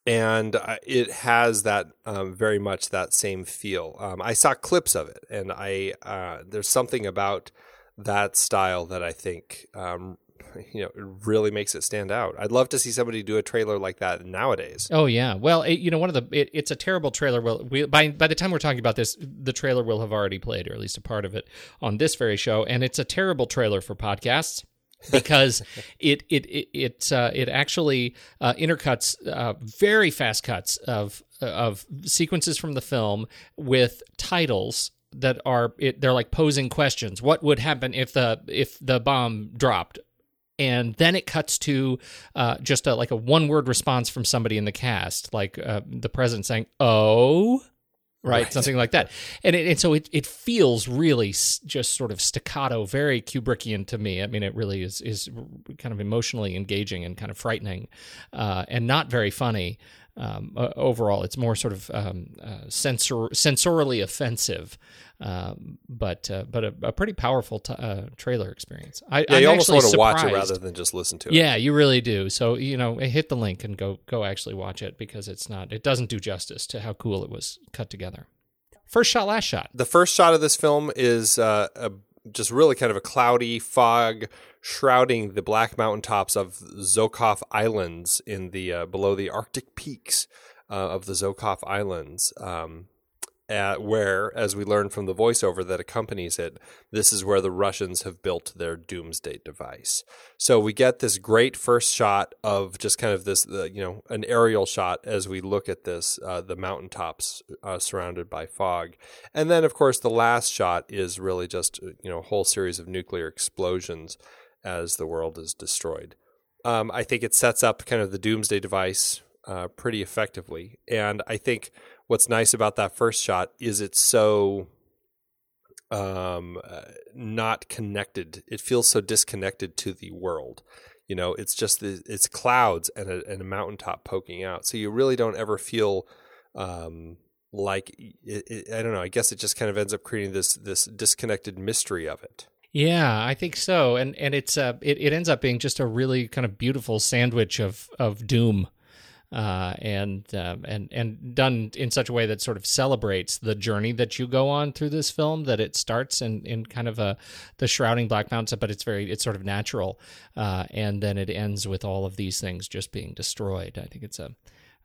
S2: and uh, it has that um, very much that same feel. Um, I saw clips of it, and I uh, there's something about that style that I think um, [LAUGHS] you know, it really makes it stand out. I'd love to see somebody do a trailer like that nowadays.
S1: Oh yeah, well, it, you know, one of the it, it's a terrible trailer. Well, we, by by the time we're talking about this, the trailer will have already played, or at least a part of it, on this very show, and it's a terrible trailer for podcasts [LAUGHS] because it it it it, uh, it actually uh, intercuts uh, very fast cuts of of sequences from the film with titles that are it, they're like posing questions. What would happen if the if the bomb dropped? And then it cuts to uh, just a, like a one word response from somebody in the cast, like uh, the president saying "Oh," right? Something like that. And, it, and so it, it feels really s- just sort of staccato, very Kubrickian to me. I mean, it really is, is kind of emotionally engaging and kind of frightening uh, and not very funny. Um, uh, overall, it's more sort of um, uh, sensor, sensorily offensive, um, but uh, but a, a pretty powerful t- uh, trailer experience. I,
S2: Yeah,
S1: I'm
S2: you almost want to watch it rather than just listen to it.
S1: Yeah, you really do. So you know, hit the link and go go actually watch it because it's not it doesn't do justice to how cool it was cut together. First shot, last shot.
S2: The first shot of this film is uh, a, just really kind of a cloudy fog shrouding the black mountaintops of Zhokhov Islands in the uh, below the Arctic peaks uh, of the Zhokhov Islands. Um, at where, as we learn from the voiceover that accompanies it, this is where the Russians have built their doomsday device. So we get this great first shot of just kind of this, you know, an aerial shot as we look at this, uh, the mountaintops uh, surrounded by fog, and then of course the last shot is really just you know a whole series of nuclear explosions as the world is destroyed. Um, I think it sets up kind of the doomsday device uh, pretty effectively, and I think what's nice about that first shot is it's so um, uh, not connected. It feels so disconnected to the world. You know, it's just the, it's clouds and a, and a mountaintop poking out. So you really don't ever feel um, like it, it, I don't know. I guess it just kind of ends up creating this this disconnected mystery of it.
S1: Yeah, I think so. And and it's uh it, it ends up being just a really kind of beautiful sandwich of of doom. Uh, and um, and and done in such a way that sort of celebrates the journey that you go on through this film. That it starts in, in kind of a the shrouding black mountains, but it's very it's sort of natural, uh, and then it ends with all of these things just being destroyed. I think it's a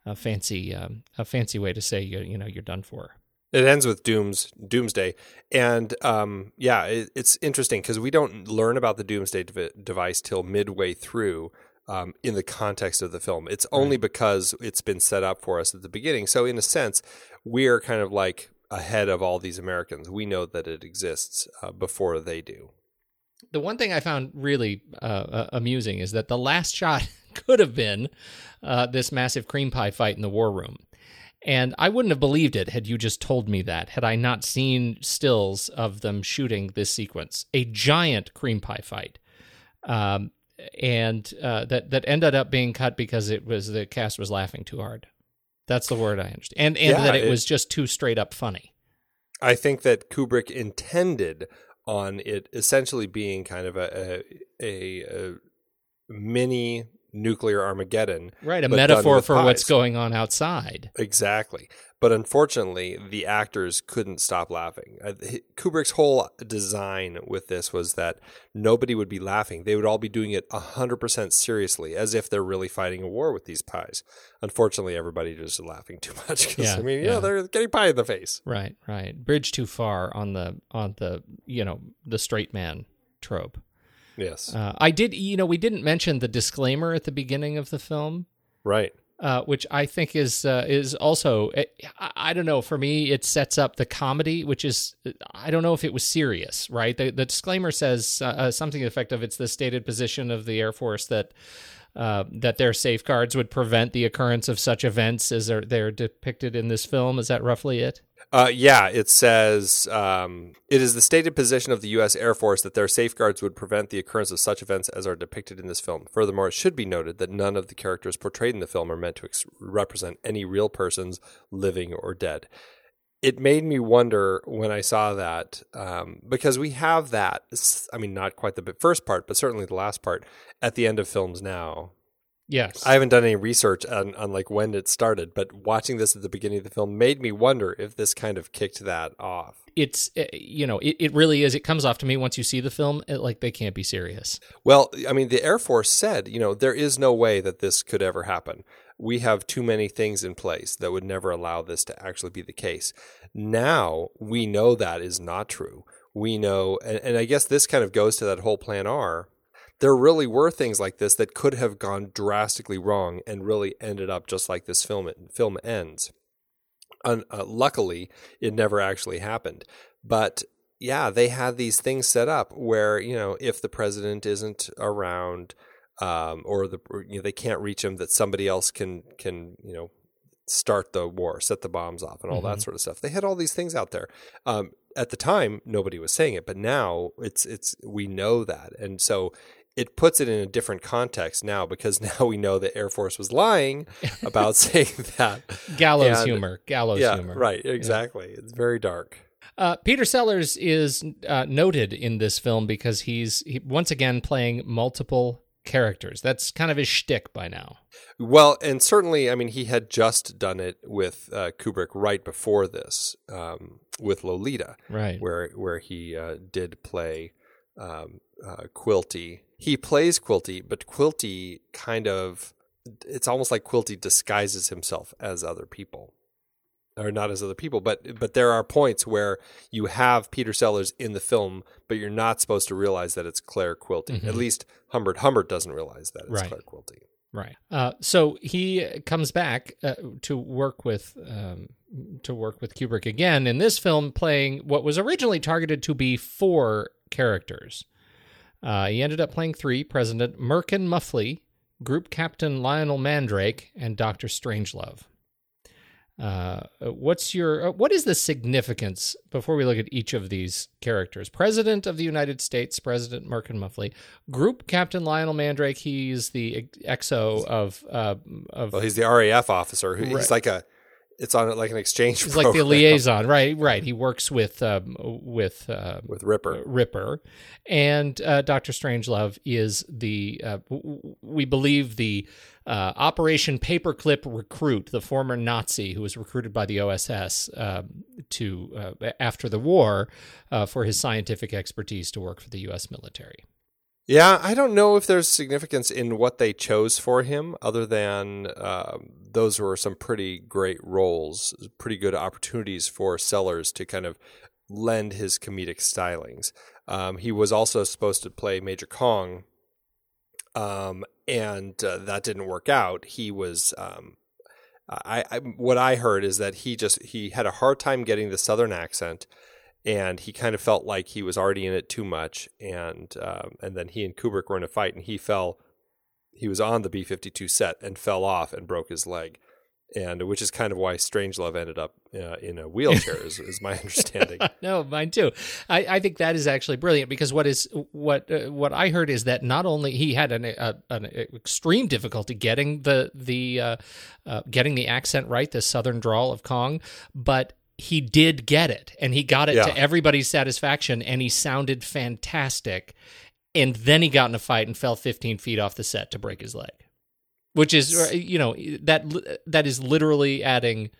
S1: a fancy um, a fancy way to say you you know you're done for.
S2: It ends with Doom's Doomsday, and um, yeah, it, it's interesting because we don't learn about the Doomsday dev- device till midway through um, in the context of the film. It's only because it's been set up for us at the beginning. So in a sense, we are kind of like ahead of all these Americans. We know that it exists uh, before they do.
S1: The one thing I found really uh, amusing is that the last shot [LAUGHS] could have been uh, this massive cream pie fight in the war room. And I wouldn't have believed it had you just told me that, had I not seen stills of them shooting this sequence. A giant cream pie fight. Um, and uh, that, that ended up being cut because it was the cast was laughing too hard. That's the word I understand. And, and
S2: Yeah,
S1: that it,
S2: it-
S1: was just too straight up funny.
S2: I think that Kubrick intended on it essentially being kind of a a, a, a mini nuclear Armageddon.
S1: Right. A metaphor for what's going on outside.
S2: Exactly. But unfortunately, the actors couldn't stop laughing. Uh, Kubrick's whole design with this was that nobody would be laughing. They would all be doing it 100% seriously, as if they're really fighting a war with these pies. Unfortunately, everybody just laughing too much.
S1: Yeah,
S2: I mean,
S1: yeah.
S2: yeah, they're getting pie in the face.
S1: Right, right. Bridge too far on the on the you know the straight man trope.
S2: Yes.
S1: Uh, I did, you know, we didn't mention the disclaimer at the beginning of the film,
S2: right.
S1: uh, which I think is uh, is also I, I don't know. For me, it sets up the comedy, which is I don't know if it was serious. Right, the, the disclaimer says uh, uh, something to the effect of it's the stated position of the Air Force that. Uh, that their safeguards would prevent the occurrence of such events as are they're depicted in this film. Is that roughly it?
S2: Uh, yeah, it says um, it is the stated position of the U.S. Air Force that their safeguards would prevent the occurrence of such events as are depicted in this film. Furthermore, it should be noted that none of the characters portrayed in the film are meant to ex- represent any real persons, living or dead. It made me wonder when I saw that um, because we have that. I mean, not quite the first part, but certainly the last part at the end of films now.
S1: Yes.
S2: I haven't done any research on, on like when it started, but watching this at the beginning of the film made me wonder if this kind of kicked that off.
S1: it's uh, you know it, it really is it comes off to me once you see the film it, like they can't be serious
S2: Well, I mean, the Air Force said, you know, there is no way that this could ever happen. We have too many things in place that would never allow this to actually be the case. Now we know that is not true. We know, and, and I guess this kind of goes to that whole Plan R. There really were things like this that could have gone drastically wrong and really ended up just like this film film ends. Un, uh, luckily, it never actually happened. But yeah, they had these things set up where you know if the president isn't around, um, or the or, you know, they can't reach him, that somebody else can can you know start the war, set the bombs off, and all that sort of stuff. They had all these things out there. Um, at the time, nobody was saying it, but now it's it's we know that, and so it puts it in a different context now because [LAUGHS] now we know the Air Force was lying about [LAUGHS] saying that.
S1: Gallows
S2: And-
S1: humor. Gallows
S2: yeah,
S1: humor.
S2: right, exactly. It's very dark.
S1: Uh, Peter Sellers is uh, noted in this film because he's he, once again playing multiple characters. That's kind of his shtick by now.
S2: Well, and certainly, I mean, he had just done it with uh, Kubrick right before this, um, with Lolita,
S1: Right.
S2: where where he uh, did play um, uh, Quilty. He plays Quilty, but Quilty kind of it's almost like Quilty disguises himself as other people. Or not as other people, but but there are points where you have Peter Sellers in the film, but you're not supposed to realize that it's Claire Quilty. At least Humbert Humbert doesn't realize that it's
S1: Right.
S2: Claire Quilty.
S1: Right. Uh, so he comes back uh, to work with um, to work with Kubrick again in this film, playing what was originally targeted to be four characters. Uh, he ended up playing three: President Merkin Muffley, Group Captain Lionel Mandrake, and Doctor Strangelove. Uh, what's your uh, what is the significance before we look at each of these characters? President of the United States, President Merkin Muffley, Group Captain Lionel Mandrake. He's the XO of uh, of
S2: Well, he's the RAF officer. Who,
S1: Right.
S2: He's like a, it's on like an exchange.
S1: he's like the liaison, right? Right. He works with um, with uh,
S2: with Ripper.
S1: Ripper, and uh, Doctor Strangelove is the uh, we believe the uh, Operation Paperclip recruit, the former Nazi who was recruited by the OSS um to uh, after the war uh, for his scientific expertise to work for the U.S. military.
S2: Yeah, I don't know if there's significance in what they chose for him, other than um, those were some pretty great roles, pretty good opportunities for Sellers to kind of lend his comedic stylings. Um, he was also supposed to play Major Kong, um, and uh, that didn't work out. He was. Um, I, I what I heard is that he just he had a hard time getting the southern accent, and he kind of felt like he was already in it too much. And um, and then he and Kubrick were in a fight, and he fell. He was on the B fifty two set and fell off and broke his leg, and which is kind of why Strangelove ended up uh, in a wheelchair, is, is my [LAUGHS] understanding. [LAUGHS]
S1: no, mine too. I, I think that is actually brilliant because what is what uh, what I heard is that not only he had an a, an extreme difficulty getting the the uh, uh, getting the accent right, the southern drawl of Kong, but he did get it, and he got it
S2: Yeah.
S1: to everybody's satisfaction, and he sounded fantastic. And then he got in a fight and fell 15 feet off the set to break his leg, which is uh, you know that that is literally adding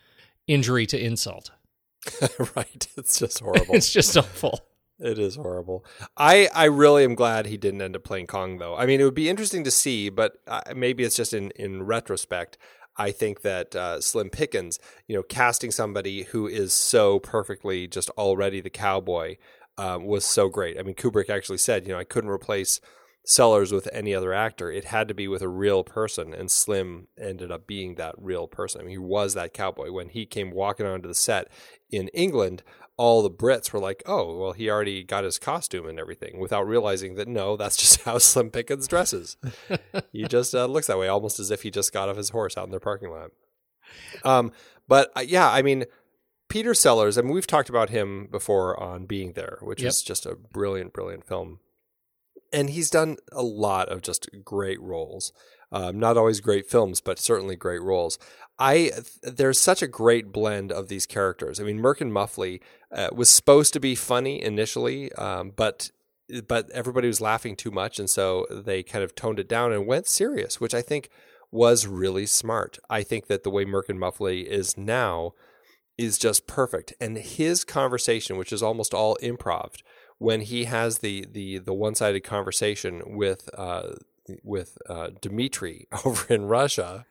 S1: injury to insult. [LAUGHS]
S2: right, it's just [LAUGHS] horrible.
S1: It's just awful.
S2: It is horrible. I I really am glad he didn't end up playing Kong though. I mean, it would be interesting to see, but uh, maybe it's just in in retrospect. I think that uh, Slim Pickens, you know, casting somebody who is so perfectly just already the cowboy um, was so great. I mean, Kubrick actually said, you know, I couldn't replace Sellers with any other actor. It had to be with a real person, and Slim ended up being that real person. I mean, he was that cowboy. When he came walking onto the set in England, all the Brits were like, "Oh, well, he already got his costume and everything," without realizing that no, that's [LAUGHS] just how Slim Pickens dresses. he [LAUGHS] just uh, looks that way, almost as if he just got off his horse out in their parking lot. Um, but uh, yeah, I mean, Peter Sellers. I mean, we've talked about him before on Being There, which
S1: Yep.
S2: is just a brilliant, brilliant film. And he's done a lot of just great roles. Um, not always great films, but certainly great roles. I there's such a great blend of these characters. I mean, Merkin Muffley uh, was supposed to be funny initially, um, but but everybody was laughing too much, and so they kind of toned it down and went serious, which I think was really smart. I think that the way Merkin Muffley is now is just perfect, and his conversation, which is almost all improv, when he has the the the one sided conversation with uh, with uh, Dmitri [LAUGHS] over in Russia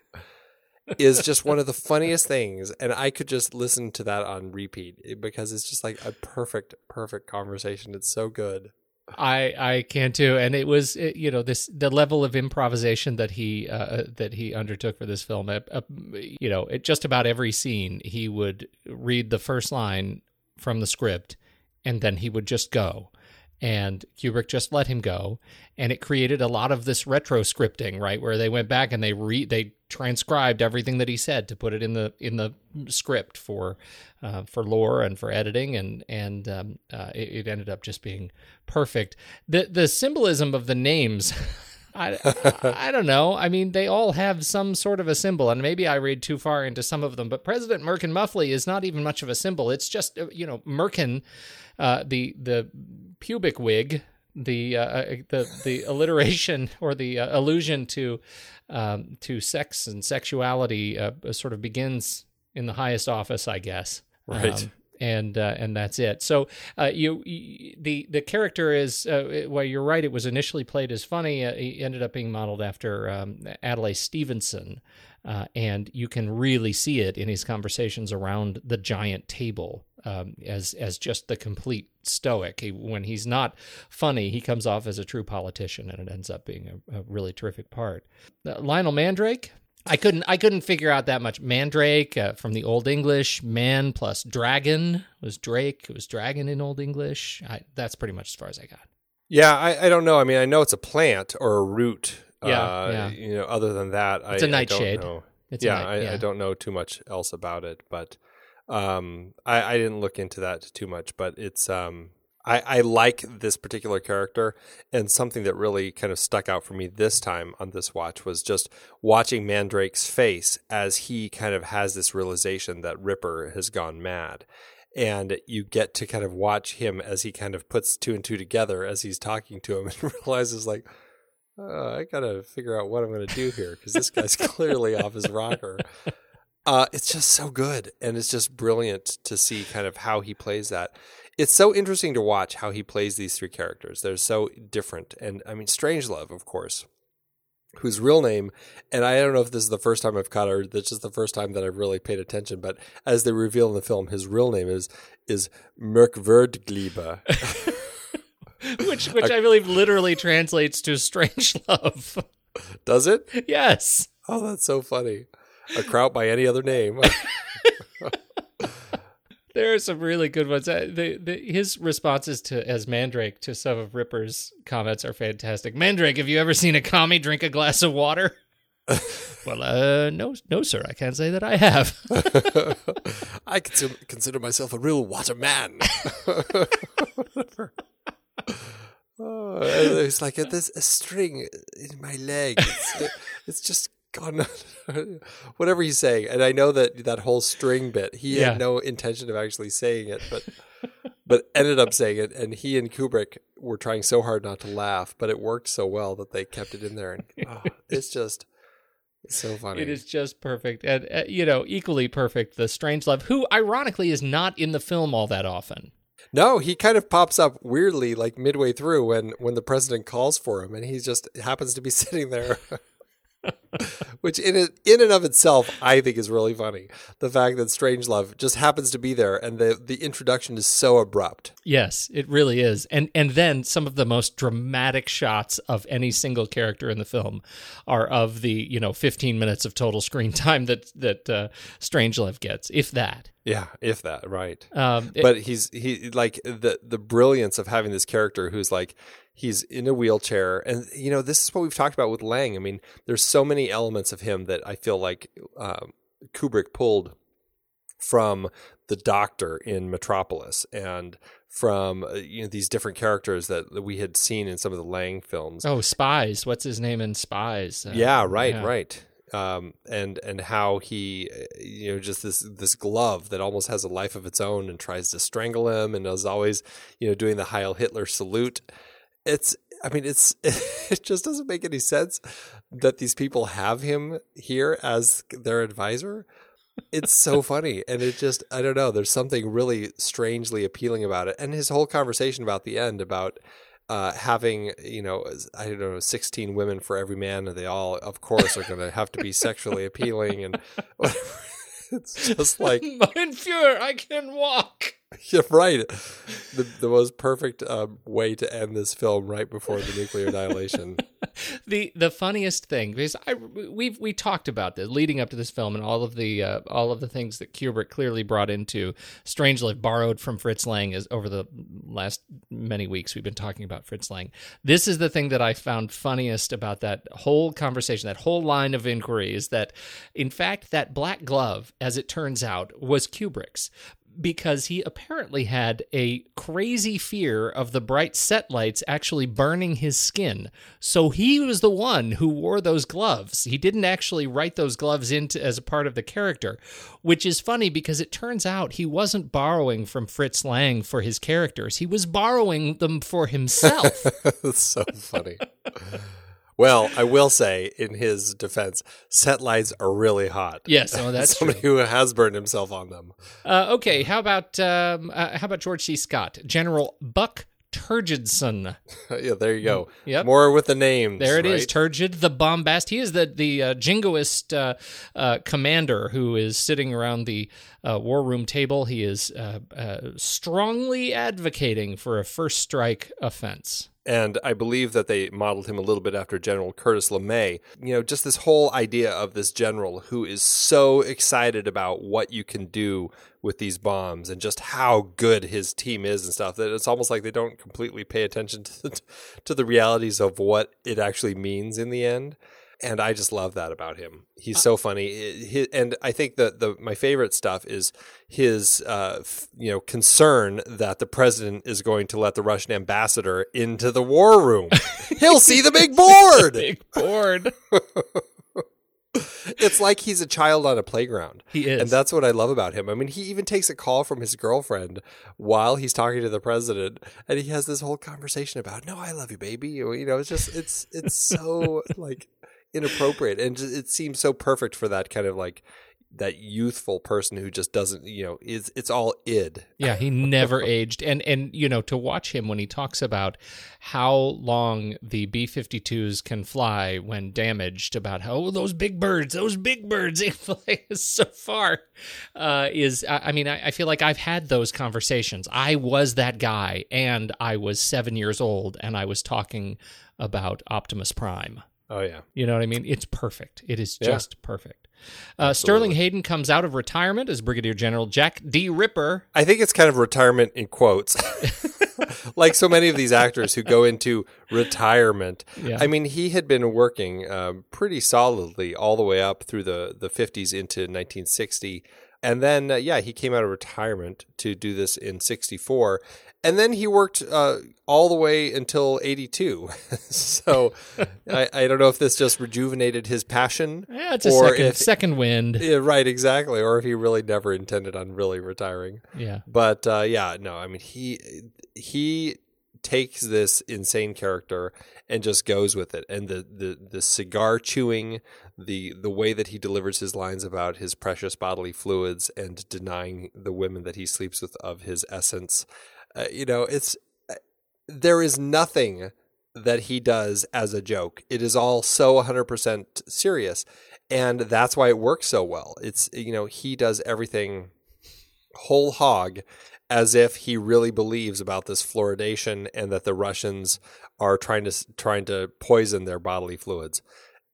S2: is just one of the funniest things. And i could just listen to that on repeat because it's just like a perfect perfect conversation. It's so good.
S1: I I can too, and it was it, you know this the level of improvisation that he uh, that he undertook for this film. Uh, uh, you know, just about every scene, he would read the first line from the script, and then he would just go. and Kubrick just let him go, and it created a lot of this retro scripting, right, where they went back and they re they transcribed everything that he said to put it in the in the script for uh, for lore and for editing, and and um, uh, it, it ended up just being perfect. The the symbolism of the names. [LAUGHS] I, I don't know. I mean, they all have some sort of a symbol, and maybe I read too far into some of them. But President Merkin Muffley is not even much of a symbol. It's just uh, you know Merkin, uh, the the pubic wig, the uh, the the [LAUGHS] alliteration or the uh, allusion to um, to sex and sexuality uh, sort of begins in the highest office, I guess.
S2: Right.
S1: Um, and uh, and that's it. So uh, you, you the the character is uh, well, you're right. It was initially played as funny. Uh, he ended up being modeled after um, Adlai Stevenson, uh, and you can really see it in his conversations around the giant table um, as as just the complete stoic. He, when he's not funny, he comes off as a true politician, and it ends up being a, a really terrific part. Uh, Lionel Mandrake, I couldn't I couldn't figure out that much. Mandrake uh, from the Old English, man plus dragon was Drake. It was dragon in Old English. I, that's pretty much as far as I got.
S2: Yeah, I, I don't know. I mean, I know it's a plant or a root.
S1: Yeah,
S2: uh,
S1: yeah.
S2: You know, other than that,
S1: It's
S2: I,
S1: a nightshade.
S2: I don't know.
S1: It's a
S2: yeah,
S1: night-
S2: I,
S1: yeah.
S2: I don't know too much else about it, but um, I, I didn't look into that too much. But it's um, I, I like this particular character, and something that really kind of stuck out for me this time on this watch was just watching Mandrake's face as he kind of has this realization that Ripper has gone mad. And you get to kind of watch him as he kind of puts two and two together as he's talking to him [LAUGHS] and realizes, like, uh, I gotta figure out what I'm gonna do here because this guy's [LAUGHS] clearly off his rocker. Uh, it's just so good, and it's just brilliant to see kind of how he plays that. It's so interesting to watch how he plays these three characters. They're so different, and I mean, Strangelove, of course, whose real name, and I don't know if this is the first time I've caught her. This is the first time that I've really paid attention. But as they reveal in the film, his real name is is Merkwürdigliebe. [LAUGHS]
S1: Which which I believe literally translates to strange love.
S2: Does it? [LAUGHS]
S1: yes.
S2: Oh, that's so funny. A kraut by any other name. [LAUGHS] [LAUGHS]
S1: There are some really good ones. Uh, the, the, his responses to as Mandrake to some of Ripper's comments are fantastic. Mandrake, have you ever seen a commie drink a glass of water? [LAUGHS] well, uh, no, no, sir. I can't say that I have.
S2: I consider, consider myself a real water man. oh, it's like a, there's a string in my leg. It's, it's just gone. [LAUGHS] Whatever he's saying, and I know that that whole string bit, he
S1: Yeah.
S2: had no intention of actually saying it, but but ended up saying it. And he and Kubrick were trying so hard not to laugh, but it worked so well that they kept it in there. And [LAUGHS] oh, it's just it's so funny.
S1: It is just perfect, and uh, you know, equally perfect. The Strangelove, who ironically is not in the film all that often.
S2: No, he kind of pops up weirdly, like midway through when when the president calls for him, and he just happens to be [LAUGHS] sitting there. Which in it, in and of itself, I think is really funny. The fact that Strangelove just happens to be there, and the the introduction is so abrupt.
S1: Yes, it really is. And and then some of the most dramatic shots of any single character in the film are of the, you know, 15 minutes of total screen [LAUGHS] time that that uh, Strangelove gets, if that.
S2: Yeah, if that right.
S1: Um, it-
S2: but he's he like the the brilliance of having this character who's like he's in a wheelchair and you know this is what we've talked about with lang i mean there's so many elements of him that i feel like um, kubrick pulled from the doctor in metropolis and from uh, you know these different characters that, that we had seen in some of the lang films
S1: oh, Spies. What's his name in Spies? Uh,
S2: yeah, right,
S1: yeah.
S2: right. Um, and and how he, uh, you know, just this this glove that almost has a life of its own and tries to strangle him, and is always, you know, doing the Heil Hitler salute. It's, I mean, it's [LAUGHS] it just doesn't make any sense that these people have him here as their advisor. It's so [LAUGHS] funny, and it just, I don't know. There's something really strangely appealing about it, and his whole conversation about the end about uh, having you know I don't know sixteen women for every man, and they all of course are going to have to be sexually appealing, and [LAUGHS] it's just like
S1: Mein Führer, I can walk. [LAUGHS]
S2: You're right. The the most perfect um, way to end this film right before the nuclear annihilation. [LAUGHS]
S1: the the funniest thing because I we've we talked about this leading up to this film and all of the uh, all of the things that Kubrick clearly brought into Strangelove borrowed from Fritz Lang is over the last many weeks we've been talking about Fritz Lang. This is the thing that I found funniest about that whole conversation, that whole line of inquiry is that in fact that black glove as it turns out was Kubrick's because he apparently had a crazy fear of the bright set lights actually burning his skin. So he was the one who wore those gloves. He didn't actually write those gloves into as a part of the character, which is funny because it turns out he wasn't borrowing from Fritz Lang for his characters. He was borrowing them for himself. [LAUGHS]
S2: That's so funny. [LAUGHS] Well, I will say, in his defense, set lights are really hot.
S1: Yes, oh, that's [LAUGHS]
S2: somebody
S1: true.
S2: who has burned himself on them.
S1: Uh, okay, how about um, uh, how about George C. Scott, General Buck Turgidson? [LAUGHS]
S2: yeah, there you go.
S1: Yep.
S2: More with the names.
S1: There it is,
S2: right?
S1: Turgid the Bombast. He is the the uh, jingoist uh, uh, commander who is sitting around the uh, war room table. He is uh, uh, strongly advocating for a first strike offense.
S2: And I believe that they modeled him a little bit after General Curtis LeMay. You know, just this whole idea of this general who is so excited about what you can do with these bombs and just how good his team is and stuff that it's almost like they don't completely pay attention [LAUGHS] to the, to the realities of what it actually means in the end. And I just love that about him. He's so funny, Hi- and I think that the my favorite stuff is his uh, f- you know concern that the president is going to let the Russian ambassador into the war room. [LAUGHS] He'll see the big board. [LAUGHS]
S1: Big board. [LAUGHS]
S2: It's like he's a child on a playground.
S1: He is.
S2: And that's what I love about him. I mean, he even takes a call from his girlfriend while he's talking to the president, and he has this whole conversation about, "No, I love you, baby." You know, it's just it's it's so like inappropriate, and it seems so perfect for that kind of like that youthful person who just doesn't, you know, is it's all id.
S1: Yeah, he never [LAUGHS] aged. And and you know, to watch him when he talks about how long the B-52s can fly when damaged, about how oh, those big birds, those big birds [LAUGHS] they fly so far, uh, is I I mean, I, I feel like I've had those conversations. I was that guy, and I was seven years old, and I was talking about Optimus Prime.
S2: Oh yeah.
S1: You know what I mean? It's perfect. It is
S2: Yeah.
S1: just perfect. Uh, Sterling Hayden comes out of retirement as Brigadier General Jack D. Ripper.
S2: I think it's kind of retirement in quotes. [LAUGHS] like so many of these actors who go into retirement.
S1: Yeah.
S2: I mean, he had been working um, pretty solidly all the way up through the, the 50s into 1960. And then, uh, yeah, he came out of retirement to do this in 64. And then he worked uh, all the way until 82. [LAUGHS] so [LAUGHS] I, I don't know if this just rejuvenated his passion.
S1: Yeah, it's a
S2: or
S1: second
S2: if-
S1: second wind.
S2: Yeah, right, exactly. Or if he really never intended on really retiring.
S1: Yeah.
S2: But uh, yeah, no, I mean he he takes this insane character and just goes with it, and the the the cigar chewing, the the way that he delivers his lines about his precious bodily fluids and denying the women that he sleeps with of his essence, uh, you know, it's uh, there is nothing that he does as a joke. It is all so 100% serious. And that's why it works so well. It's, you know, he does everything whole hog as if he really believes about this fluoridation and that the Russians are trying to trying to poison their bodily fluids.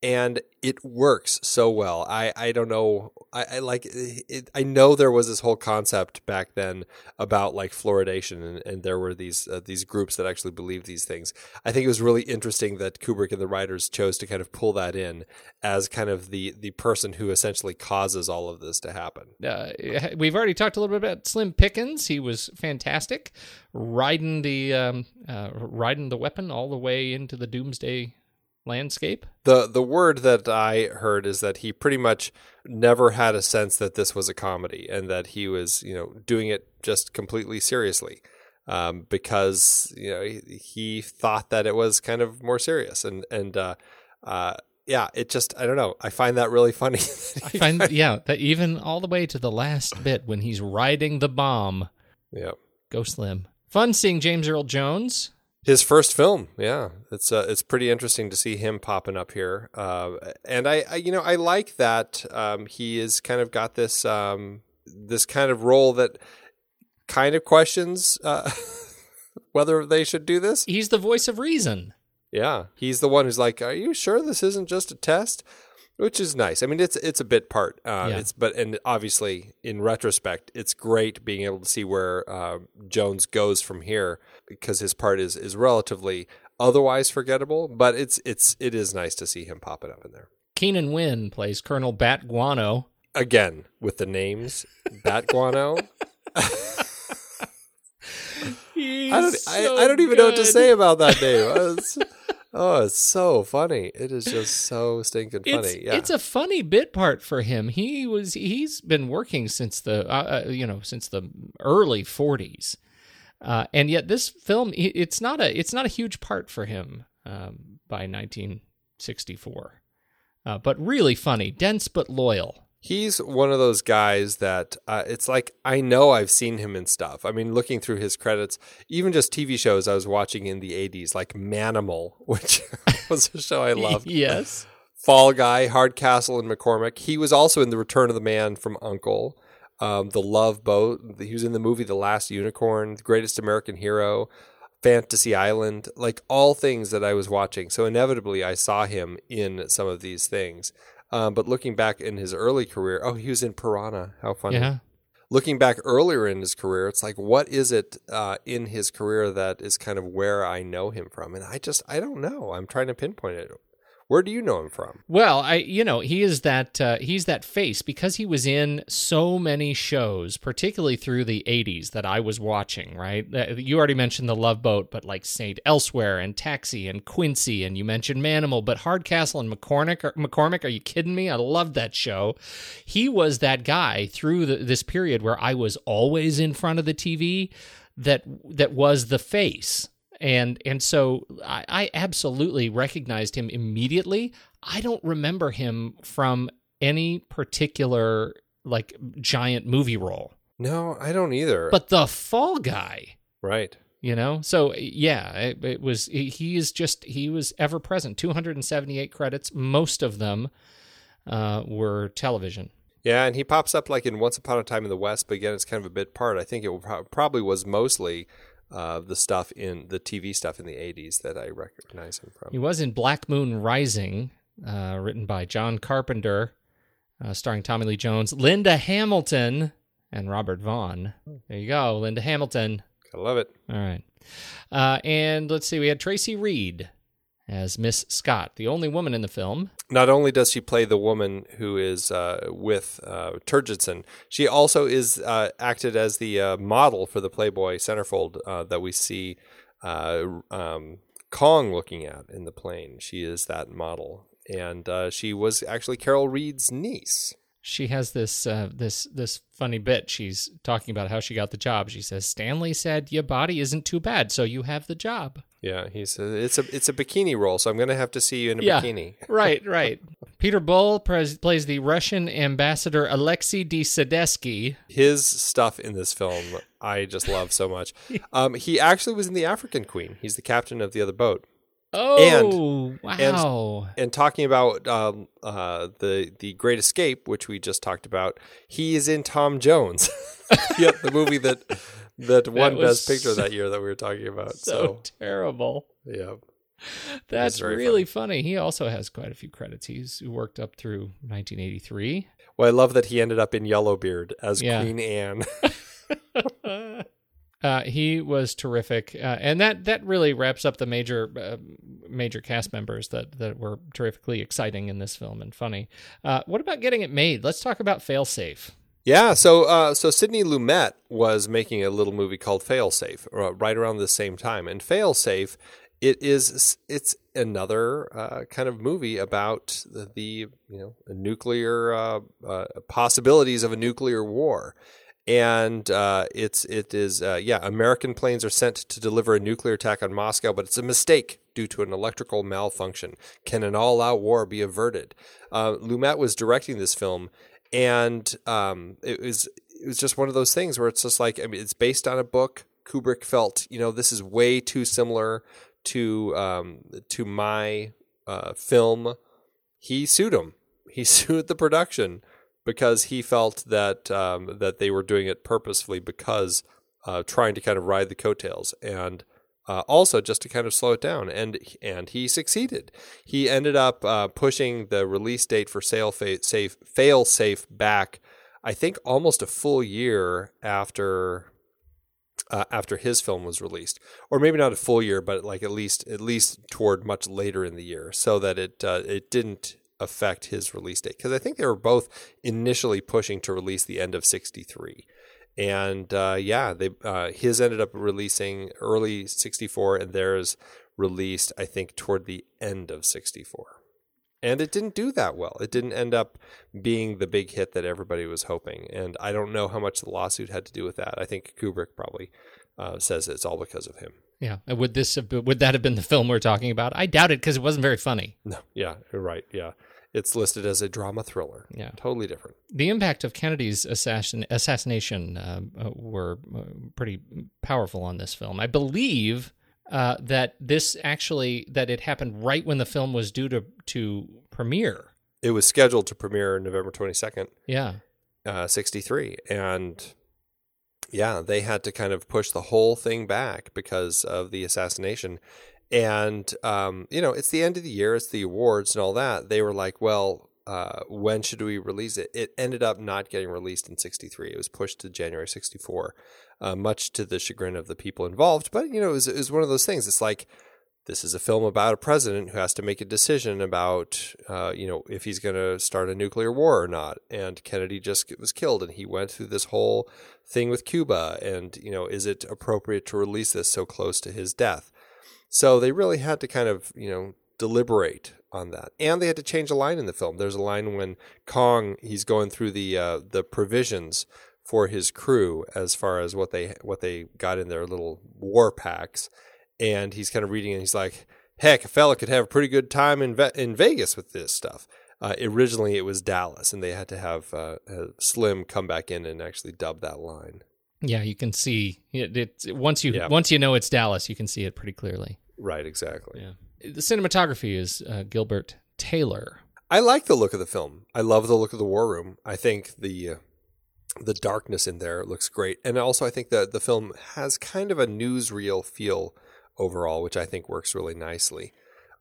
S2: And it works so well. I, I don't know. I, I like it. I know there was this whole concept back then about like fluoridation, and, and there were these uh, these groups that actually believed these things. I think it was really interesting that Kubrick and the writers chose to kind of pull that in as kind of the the person who essentially causes all of this to happen.
S1: Uh, we've already talked a little bit about Slim Pickens. He was fantastic, riding the um, uh, riding the weapon all the way into the doomsday landscape.
S2: The the word that I heard is that he pretty much never had a sense that this was a comedy and that he was, you know, doing it just completely seriously. Um, because you know he, he thought that it was kind of more serious and and uh, uh, yeah, it just I don't know. I find that really funny. [LAUGHS]
S1: I find, [LAUGHS] yeah, that even all the way to the last bit when he's riding the bomb,
S2: yeah,
S1: go Slim. Fun seeing James Earl Jones.
S2: His first film. Yeah, it's uh, it's pretty interesting to see him popping up here. Uh, and I, I, you know, I like that um, he is kind of got this um, this kind of role that kind of questions uh, [LAUGHS] whether they should do this.
S1: He's the voice of reason.
S2: Yeah, he's the one who's like, "Are you sure this isn't just a test?" Which is nice. I mean, it's it's a bit part. Uh,
S1: Yeah.
S2: It's but and obviously in retrospect, it's great being able to see where uh, Jones goes from here because his part is is relatively otherwise forgettable. But it's it's it is nice to see him popping up in there
S1: Keenan Wynn plays Colonel Bat Guano.
S2: again with the names Bat Guano. [LAUGHS] I don't I, I don't even know what to say about that name. Oh, it's so funny. It is just so stinking funny.
S1: It's,
S2: yeah.
S1: it's a funny bit part for him. He was he's been working since the uh, uh, you know since the early 40s, uh, and yet this film it's not a it's not a huge part for him um, by 1964, uh, but really funny, dense but loyal.
S2: He's one of those guys that uh, it's like I know I've seen him in stuff. I mean, looking through his credits, even just TV shows I was watching in the '80s, like Manimal, [LAUGHS] which was a show I [LAUGHS] loved.
S1: yes.
S2: Fall Guy, Hardcastle, and McCormick. He was also in The Return of the Man from Uncle, um, The Love Boat. He was in the movie The Last Unicorn, The Greatest American Hero, Fantasy Island, like all things that I was watching. So inevitably, I saw him in some of these things. Um, but looking back in his early career, oh, he was in Piranha. How funny!
S1: Yeah.
S2: Looking back earlier in his career, it's like, what is it uh, in his career that is kind of where I know him from? And I just, I don't know. I'm trying to pinpoint it. Where do you know him from?
S1: Well, I you know he is that uh, he's that face because he was in so many shows, particularly through the '80s that I was watching. Right, Uh, you already mentioned the Love Boat, but like Saint Elsewhere and Taxi and Quincy, and you mentioned Manimal, but Hardcastle and McCormick. Are, McCormick, are you kidding me? I loved that show. He was that guy through the, this period where I was always in front of the TV. That that was the face and and so I, I absolutely recognized him immediately. I don't remember him from any particular like giant movie role,
S2: No, I don't either.
S1: but the Fall Guy,
S2: right.
S1: you know. So yeah, it, it was he he is just he was ever present. Two hundred and seventy eight credits, most of them uh, were television.
S2: Yeah, and he pops up like in Once Upon a Time in the West, but again, it's kind of a bit part. I think it pro- probably was mostly uh, the stuff in the TV stuff in the '80s that I recognize him from.
S1: He was in Black Moon Rising, uh, written by John Carpenter, uh, starring Tommy Lee Jones, Linda Hamilton, and Robert Vaughn. There you go, Linda Hamilton.
S2: I love it.
S1: All right. Uh, and let's see, we had Tracy Reed as Miss Scott, the only woman in the film.
S2: Not only does she play the woman who is uh, with uh, Turgidson, she also is uh, acted as the uh, model for the Playboy centerfold uh, that we see uh, um, Kong looking at in the plane. She is that model, and uh, she was actually Carol Reed's niece.
S1: She has this uh, this this funny bit. She's talking about how she got the job. She says, "Stanley said your body isn't too bad, so you have the job."
S2: Yeah, he said it's a it's a bikini role, so I'm going to have to see you in a
S1: Yeah.
S2: bikini. [LAUGHS]
S1: right, [LAUGHS] right. Peter Bull pres- plays the Russian ambassador Alexi de Sadesky.
S2: His stuff in this film, I just love so much. [LAUGHS] Um, he actually was in the African Queen. He's the captain of the other boat.
S1: Oh, and, wow.
S2: And talking about um, uh, the the Great Escape, which we just talked about, he is in Tom Jones, yep, the movie that [LAUGHS] that one
S1: was
S2: Best Picture that year that we were talking about.
S1: so,
S2: So,
S1: terrible.
S2: yeah, [LAUGHS]
S1: That's really funny. He also has quite a few credits. He's worked up through 1983.
S2: well, I love that he ended up in Yellowbeard as
S1: Yeah.
S2: Queen Anne. [LAUGHS]
S1: Uh, he was terrific, uh, and that that really wraps up the major uh, major cast members that that were terrifically exciting in this film and funny. Uh, what about getting it made? Let's talk about Failsafe.
S2: Yeah, so uh, so Sidney Lumet was making a little movie called Failsafe uh, right around the same time, and Failsafe, it is it's another uh, kind of movie about the, the you know nuclear uh, uh, possibilities of a nuclear war, and uh, it's it is uh, yeah American planes are sent to deliver a nuclear attack on Moscow, but it's a mistake due to an electrical malfunction. Can an all-out war be averted? Lumet was directing this film and um, it was it was just one of those things where it's just like I mean, it's based on a book. Kubrick felt you know this is way too similar to um, to my uh, film. He sued him. He [LAUGHS] sued the production because he felt that um, that they were doing it purposefully because uh, trying to kind of ride the coattails and uh, also just to kind of slow it down. And and he succeeded. He ended up uh, pushing the release date for fa- safe fail safe back. I think almost a full year after uh, after his film was released, or maybe not a full year, but like at least at least toward much later in the year, so that it uh, it didn't affect his release date. Because I think they were both initially pushing to release the end of '63, and uh, yeah, they uh, his ended up releasing early '64, and theirs released I think toward the end of '64 and it didn't do that well. It didn't end up being the big hit that everybody was hoping. And I don't know how much the lawsuit had to do with that. I think Kubrick probably uh, says it's all because of him.
S1: Yeah. Would this have would that have been the film we're talking about? I doubt it because it wasn't very funny.
S2: No. Yeah. Right. Yeah. It's listed as a drama thriller.
S1: Yeah.
S2: Totally different.
S1: The impact of Kennedy's assassin, assassination uh, uh, were uh, pretty powerful on this film. I believe uh, that this actually that it happened right when the film was due to to premiere.
S2: It was scheduled to premiere November twenty second.
S1: Yeah,
S2: uh, sixty three, and yeah, they had to kind of push the whole thing back because of the assassination. And um, you know, it's the end of the year, it's the awards and all that. They were like, well, uh, when should we release it? It ended up not getting released in 63. It was pushed to January 64 uh, much to the chagrin of the people involved. But you know, it was, it was one of those things. It's like this is a film about a president who has to make a decision about, uh, you know, if he's going to start a nuclear war or not. And Kennedy just was killed, and he went through this whole thing with Cuba. And you know, is it appropriate to release this so close to his death? So they really had to kind of, you know, deliberate on that. And they had to change a line in the film. There's a line when Kong he's going through the uh, the provisions for his crew as far as what they what they got in their little war packs, and he's kind of reading and he's like, "Heck, a fella could have a pretty good time in Ve- in Vegas with this stuff." Uh, originally, it was Dallas, and they had to have uh, Slim come back in and actually dub that line.
S1: Yeah, you can see it. it once you yeah. once you know it's Dallas, you can see it pretty clearly.
S2: Right, exactly.
S1: Yeah. The cinematography is uh, Gilbert Taylor.
S2: I like the look of the film. I love the look of the war room. I think the uh, the darkness in there looks great. And also, I think that the film has kind of a newsreel feel overall, which I think works really nicely.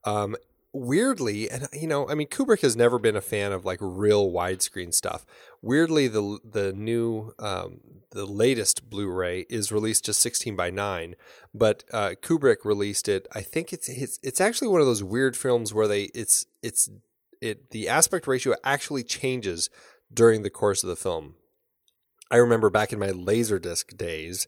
S2: Um, weirdly, and you know, I mean, Kubrick has never been a fan of like real widescreen stuff. Weirdly, the the new um, the latest Blu-ray is released just 16 by 9, but uh, Kubrick released it. I think it's it's it's actually one of those weird films where they it's it's it the aspect ratio actually changes during the course of the film. I remember back in my Laserdisc days,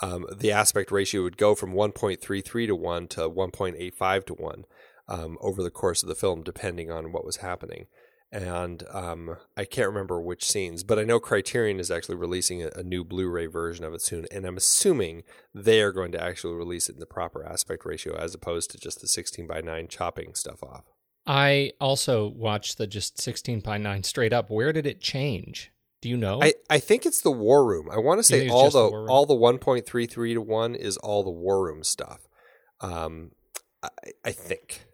S2: um, the aspect ratio would go from 1.33 to 1 to 1.85 to 1 um, over the course of the film, depending on what was happening. And um, I can't remember which scenes, but I know Criterion is actually releasing a, a new Blu ray version of it soon. And I'm assuming they are going to actually release it in the proper aspect ratio as opposed to just the 16 by 9 chopping stuff off.
S1: I also watched the just 16 by 9 straight up. Where did it change? Do you know?
S2: I, I think it's the War Room. I want to say all the, the all the one point three three to one is all the War Room stuff. Um, I, I think,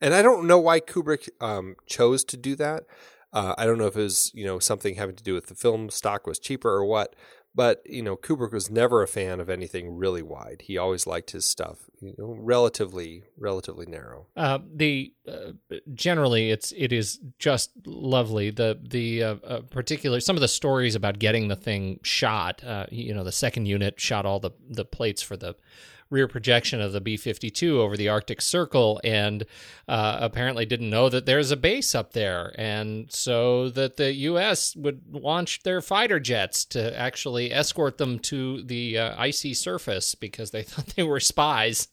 S2: and I don't know why Kubrick um, chose to do that. Uh, I don't know if it was you know something having to do with the film stock was cheaper or what. But you know, Kubrick was never a fan of anything really wide. He always liked his stuff, you know, relatively relatively narrow.
S1: Uh, the uh, generally, it's it is just lovely. The the uh, uh particular some of the stories about getting the thing shot. Uh, you know, the second unit shot all the the plates for the rear projection of the B 52 over the Arctic Circle and uh, apparently didn't know that there's a base up there. And so that the U.S. would launch their fighter jets to actually escort them to the uh, icy surface because they [LAUGHS] thought they were spies.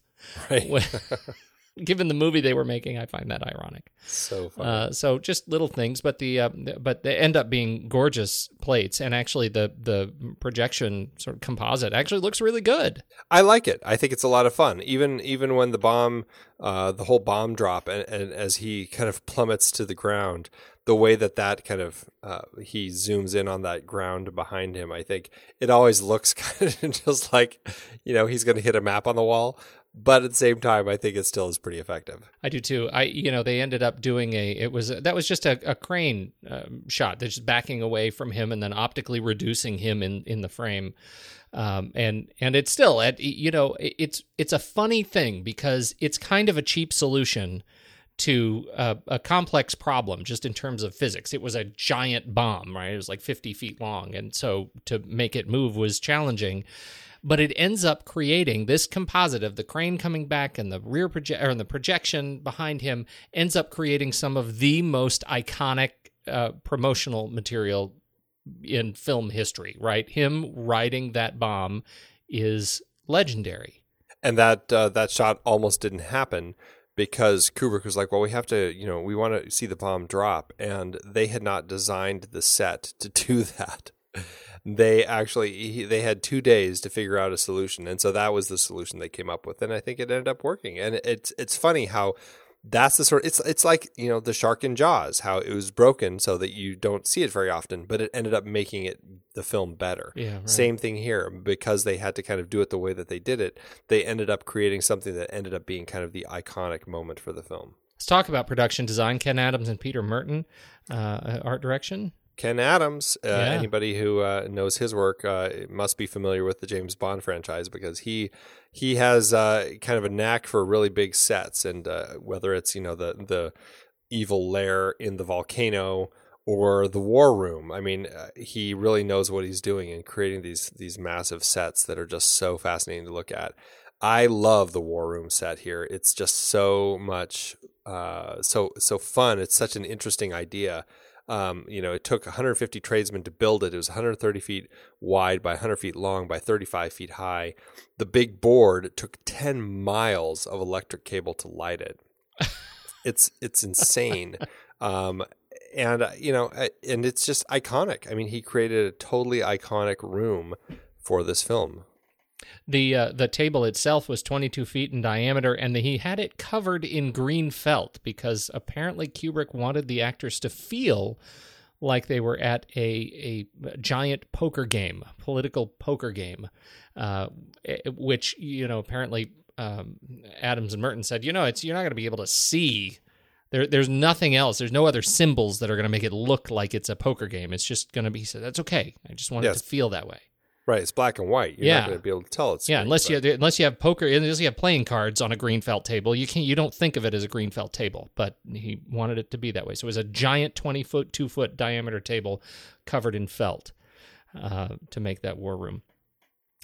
S2: Right.
S1: Given the movie they were making, I find that ironic.
S2: So
S1: uh, so just little things, but the uh, but they end up being gorgeous plates, and actually the the projection sort of composite actually looks really good.
S2: I like it. I think it's a lot of fun. Even even when the bomb, uh, the whole bomb drop, and, and as he kind of plummets to the ground, the way that that kind of uh, he zooms in on that ground behind him, I think it always looks [LAUGHS] kind of just like you know he's going to hit a map on the wall. But at the same time, I think it still is pretty effective.
S1: I do too. I you know they ended up doing a it was that was just a, a crane um, shot. They're just backing away from him and then optically reducing him in in the frame. Um, and and it's still at you know it's it's a funny thing because it's kind of a cheap solution to a, a, complex problem just in terms of physics. It was a giant bomb, right? It was like 50 feet long. And so to make it move was challenging. But it ends up creating this composite of the crane coming back and the rear project or the projection behind him ends up creating some of the most iconic uh, promotional material in film history, right? Him riding that bomb is legendary.
S2: And that uh, that shot almost didn't happen because Kubrick was like, well, we have to, you know, we want to see the bomb drop. And they had not designed the set to do [LAUGHS] that. They actually, they had two days to figure out a solution. And so that was the solution they came up with. And I think it ended up working. And it's, it's funny how that's the sort it's it's like you know the shark in jaws how it was broken so that you don't see it very often but it ended up making it the film better
S1: yeah right.
S2: same thing here because they had to kind of do it the way that they did it they ended up creating something that ended up being kind of the iconic moment for the film
S1: let's talk about production design ken adams and peter Murton uh, art direction
S2: Ken Adams, uh, yeah. anybody who uh, knows his work uh, must be familiar with the James Bond franchise because he he has uh, kind of a knack for really big sets, and uh, whether it's you know the the evil lair in the volcano or the war room, I mean, uh, he really knows what he's doing in creating these these massive sets that are just so fascinating to look at. I love the war room set here. It's just so much, so so fun. It's such an interesting idea um, you know, it took 150 tradesmen to build it. It was 130 feet wide by 100 feet long by 35 feet high. The big board took 10 miles of electric cable to light it. it's it's insane. Um, and uh, you know, and it's just iconic. I mean, he created a totally iconic room for this film.
S1: The uh, the table itself was 22 feet in diameter, and the, he had it covered in green felt because apparently Kubrick wanted the actors to feel like they were at a a giant poker game, political poker game, uh, eh, which you know apparently um, Adams and Murton said, you know, it's you're not going to be able to see. There, there's nothing else. There's no other symbols that are going to make it look like it's a poker game. It's just going to be. So that's okay. I just want yes. it to feel that way.
S2: Right, it's black and white. You're
S1: yeah.
S2: not going to be able to tell it's
S1: yeah. Unless you unless you have poker, unless you have playing cards on a green felt table, you can't. You don't think of it as a green felt table, but he wanted it to be that way. So it was a giant twenty foot, two foot diameter table covered in felt uh, to make that war room.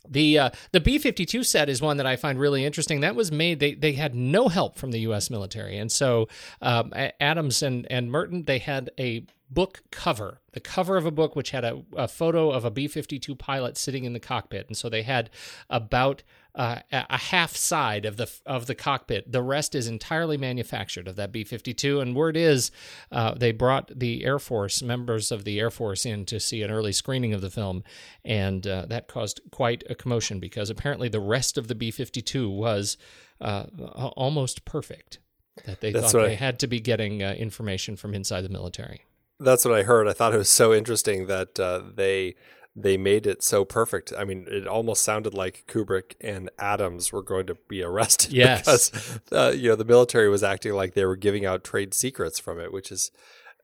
S1: The uh, the B fifty two set is one that I find really interesting. That was made they they had no help from the U.S. military, and so um, Adams and and Murton they had a book cover, the cover of a book which had a, a photo of a B 52 pilot sitting in the cockpit. And so they had about uh, a half side of the of the cockpit. The rest is entirely manufactured of that B 52. And word is uh, they brought the Air Force, members of the Air Force, in to see an early screening of the film. And uh, that caused quite a commotion because apparently the rest of the B 52 was uh, almost perfect. That they That's thought they had to be getting uh, information from inside the military.
S2: That's what I heard. I thought it was so interesting that uh, they they made it so perfect. I mean, it almost sounded like Kubrick and Adams were going to be arrested [LAUGHS]
S1: yes.
S2: because uh, you know the military was acting like they were giving out trade secrets from it, which is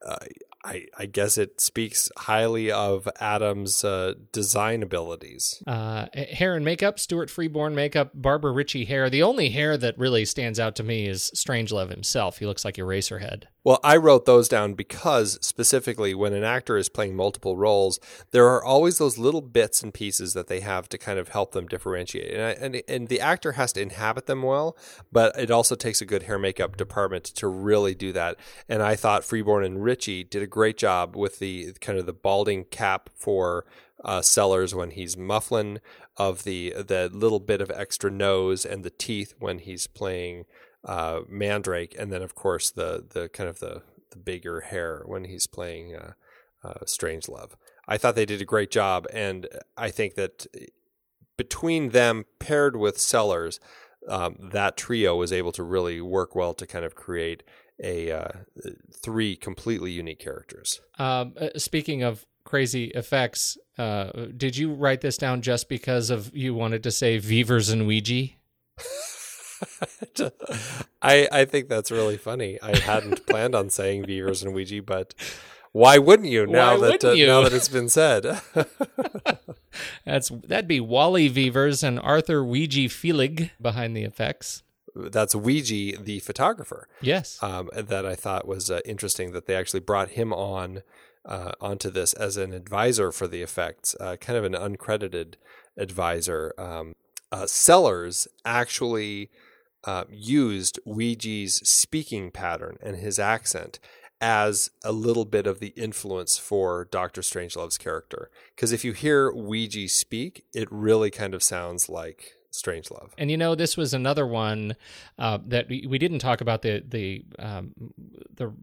S2: uh, I, I, guess it speaks highly of Adam's uh, design abilities.
S1: Uh, hair and makeup, Stuart Freeborn makeup, Barbara Ritchie hair. The only hair that really stands out to me is Strangelove himself. He looks like Eraserhead.
S2: Well, I wrote those down because specifically when an actor is playing multiple roles, there are always those little bits and pieces that they have to kind of help them differentiate. And, I, and, and the actor has to inhabit them well, but it also takes a good hair makeup department to really do that. And I thought Freeborn and Ritchie did a great job with the kind of the balding cap for uh, Sellers when he's Muffley, of the the little bit of extra nose and the teeth when he's playing uh, Mandrake, and then of course the the kind of the the bigger hair when he's playing uh, uh, Strangelove. I thought they did a great job, and I think that between them paired with Sellers, um, that trio was able to really work well to kind of create a uh, three completely unique characters.
S1: Um, uh, speaking of crazy effects, uh, did you write this down just because of you wanted to say Veevers and Weegee? [LAUGHS] [LAUGHS]
S2: I I think that's really funny. I hadn't [LAUGHS] planned on saying Veevers and Weegee, but why wouldn't you now
S1: Why
S2: that uh,
S1: you?
S2: now that it's been said? [LAUGHS]
S1: That's that'd be Wally Veevers and Arthur Weegee Fellig behind the effects.
S2: that's Weegee, the photographer.
S1: Yes.
S2: um, that I thought was uh, interesting that they actually brought him on uh, onto this as an advisor for the effects, uh, kind of an uncredited advisor. Um, uh, Sellers actually uh, used Weegee's speaking pattern and his accent as a little bit of the influence for Doctor Strangelove's character. Because if you hear Weegee speak, it really kind of sounds like Strangelove.
S1: And you know, this was another one uh, that we, we didn't talk about the the um, the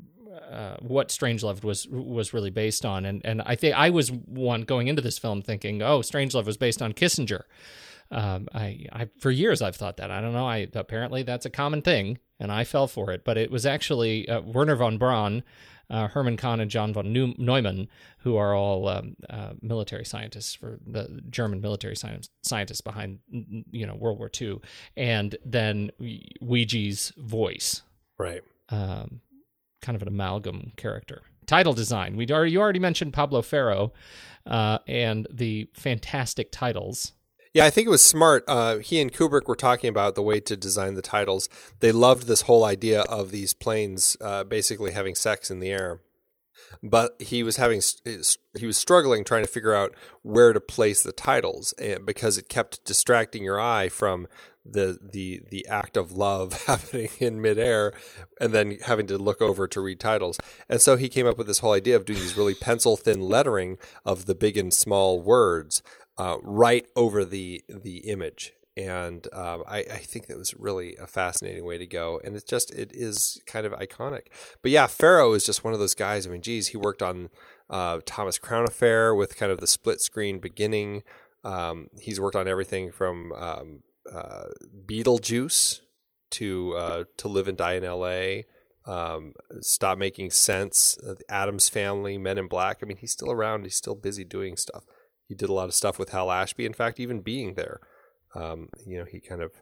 S1: uh, what Strangelove was was really based on, and and I think I was one going into this film thinking, oh, Strangelove was based on Kissinger. Um, I, I for years I've thought that. I don't know. I apparently that's a common thing, and I fell for it. But it was actually uh, Wernher von Braun, uh, Herman Kahn, and John von Neumann, who are all um, uh, military scientists for the German military science, scientists behind you know World War II, and then Weegee's voice
S2: Right.
S1: um, kind of an amalgam character. Title design. We already you already mentioned Pablo Ferro uh, and the fantastic titles.
S2: Yeah, I think it was smart. Uh, he and Kubrick were talking about the way to design the titles. They loved this whole idea of these planes uh, basically having sex in the air, but he was having he was struggling trying to figure out where to place the titles eh, because it kept distracting your eye from the the the act of love [LAUGHS] happening in midair, and then having to look over to read titles. And so he came up with this whole idea of doing these really pencil thin lettering of the big and small words uh, right over the the image. And um, I, I think that was really a fascinating way to go, and it's just it is kind of iconic. But yeah, Ferro is just one of those guys. I mean, geez, he worked on uh, Thomas Crown Affair with kind of the split screen beginning. Um, he's worked on everything from um, uh, Beetlejuice to uh, to Live and Die in L.A. Um, Stop Making Sense, uh, the Addams Family, Men in Black. I mean, he's still around. He's still busy doing stuff. He did a lot of stuff with Hal Ashby. In fact, even being there, um, you know, he kind of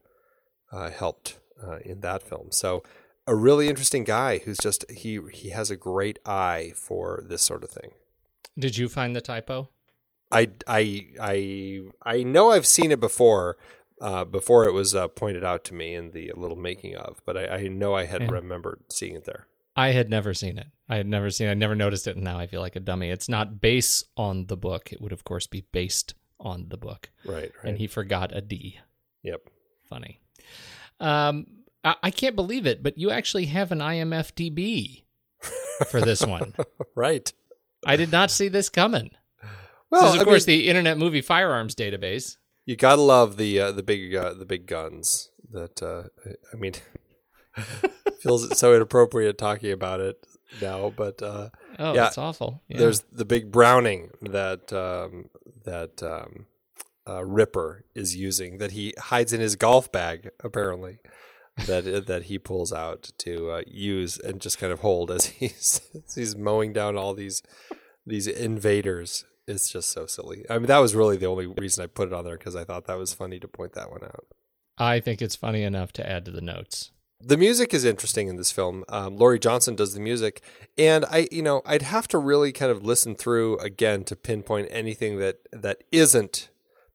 S2: uh, helped uh, in that film. So a really interesting guy who's just he he has a great eye for this sort of thing.
S1: Did you find the typo?
S2: I I I I know I've seen it before. Uh, before it was uh, pointed out to me in the little making of, but I, I know I had
S1: Yeah.
S2: remembered seeing it there.
S1: I had never seen it. I had never seen. I never noticed it, and now I feel like a dummy. It's not based on the book. It would, of course, be based on the book.
S2: Right, right.
S1: And he forgot a D.
S2: yep.
S1: Funny. Um, I, I can't believe it, but you actually have an IMFDB for this one. [LAUGHS]
S2: Right.
S1: I did not see this coming.
S2: Well,
S1: this is, of
S2: I
S1: course,
S2: mean,
S1: the Internet Movie Firearms Database.
S2: you gotta love the uh, the big uh, the big guns. That uh, I mean, [LAUGHS] feels so inappropriate talking about it now, but uh,
S1: Oh,
S2: Yeah,
S1: it's awful. Yeah.
S2: There's the big Browning that um, that um, uh, Ripper is using that he hides in his golf bag apparently that that he pulls out to uh, use and just kind of hold as [LAUGHS] he's as he's mowing down all these these invaders. It's just so silly. I mean, that was really the only reason I put it on there because I thought that was funny to point that one out.
S1: I think it's funny enough to add to the notes.
S2: The music is interesting in this film. Um, Laurie Johnson does the music, and I, you know, I'd have to really kind of listen through again to pinpoint anything that that isn't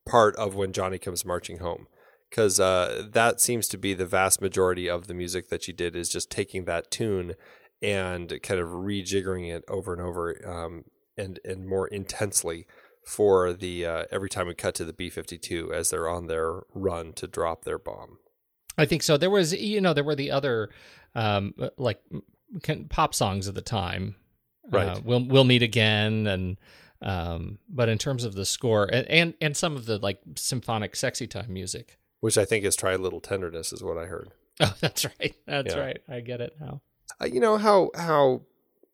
S2: part of when Johnny comes marching home, because uh, that seems to be the vast majority of the music that she did is just taking that tune and kind of rejiggering it over and over, um, and and more intensely for the uh, every time we cut to the B fifty two as they're on their run to drop their bomb.
S1: I think so. There was, you know, there were the other um, like can, pop songs of the time.
S2: Right.
S1: Uh, we'll we'll meet again, and um, but in terms of the score and, and and some of the like symphonic sexy time music.
S2: Which I think is try a little tenderness, is what I heard.
S1: Oh, [LAUGHS] that's right. That's
S2: Yeah.
S1: right. I get it now.
S2: uh, you know how how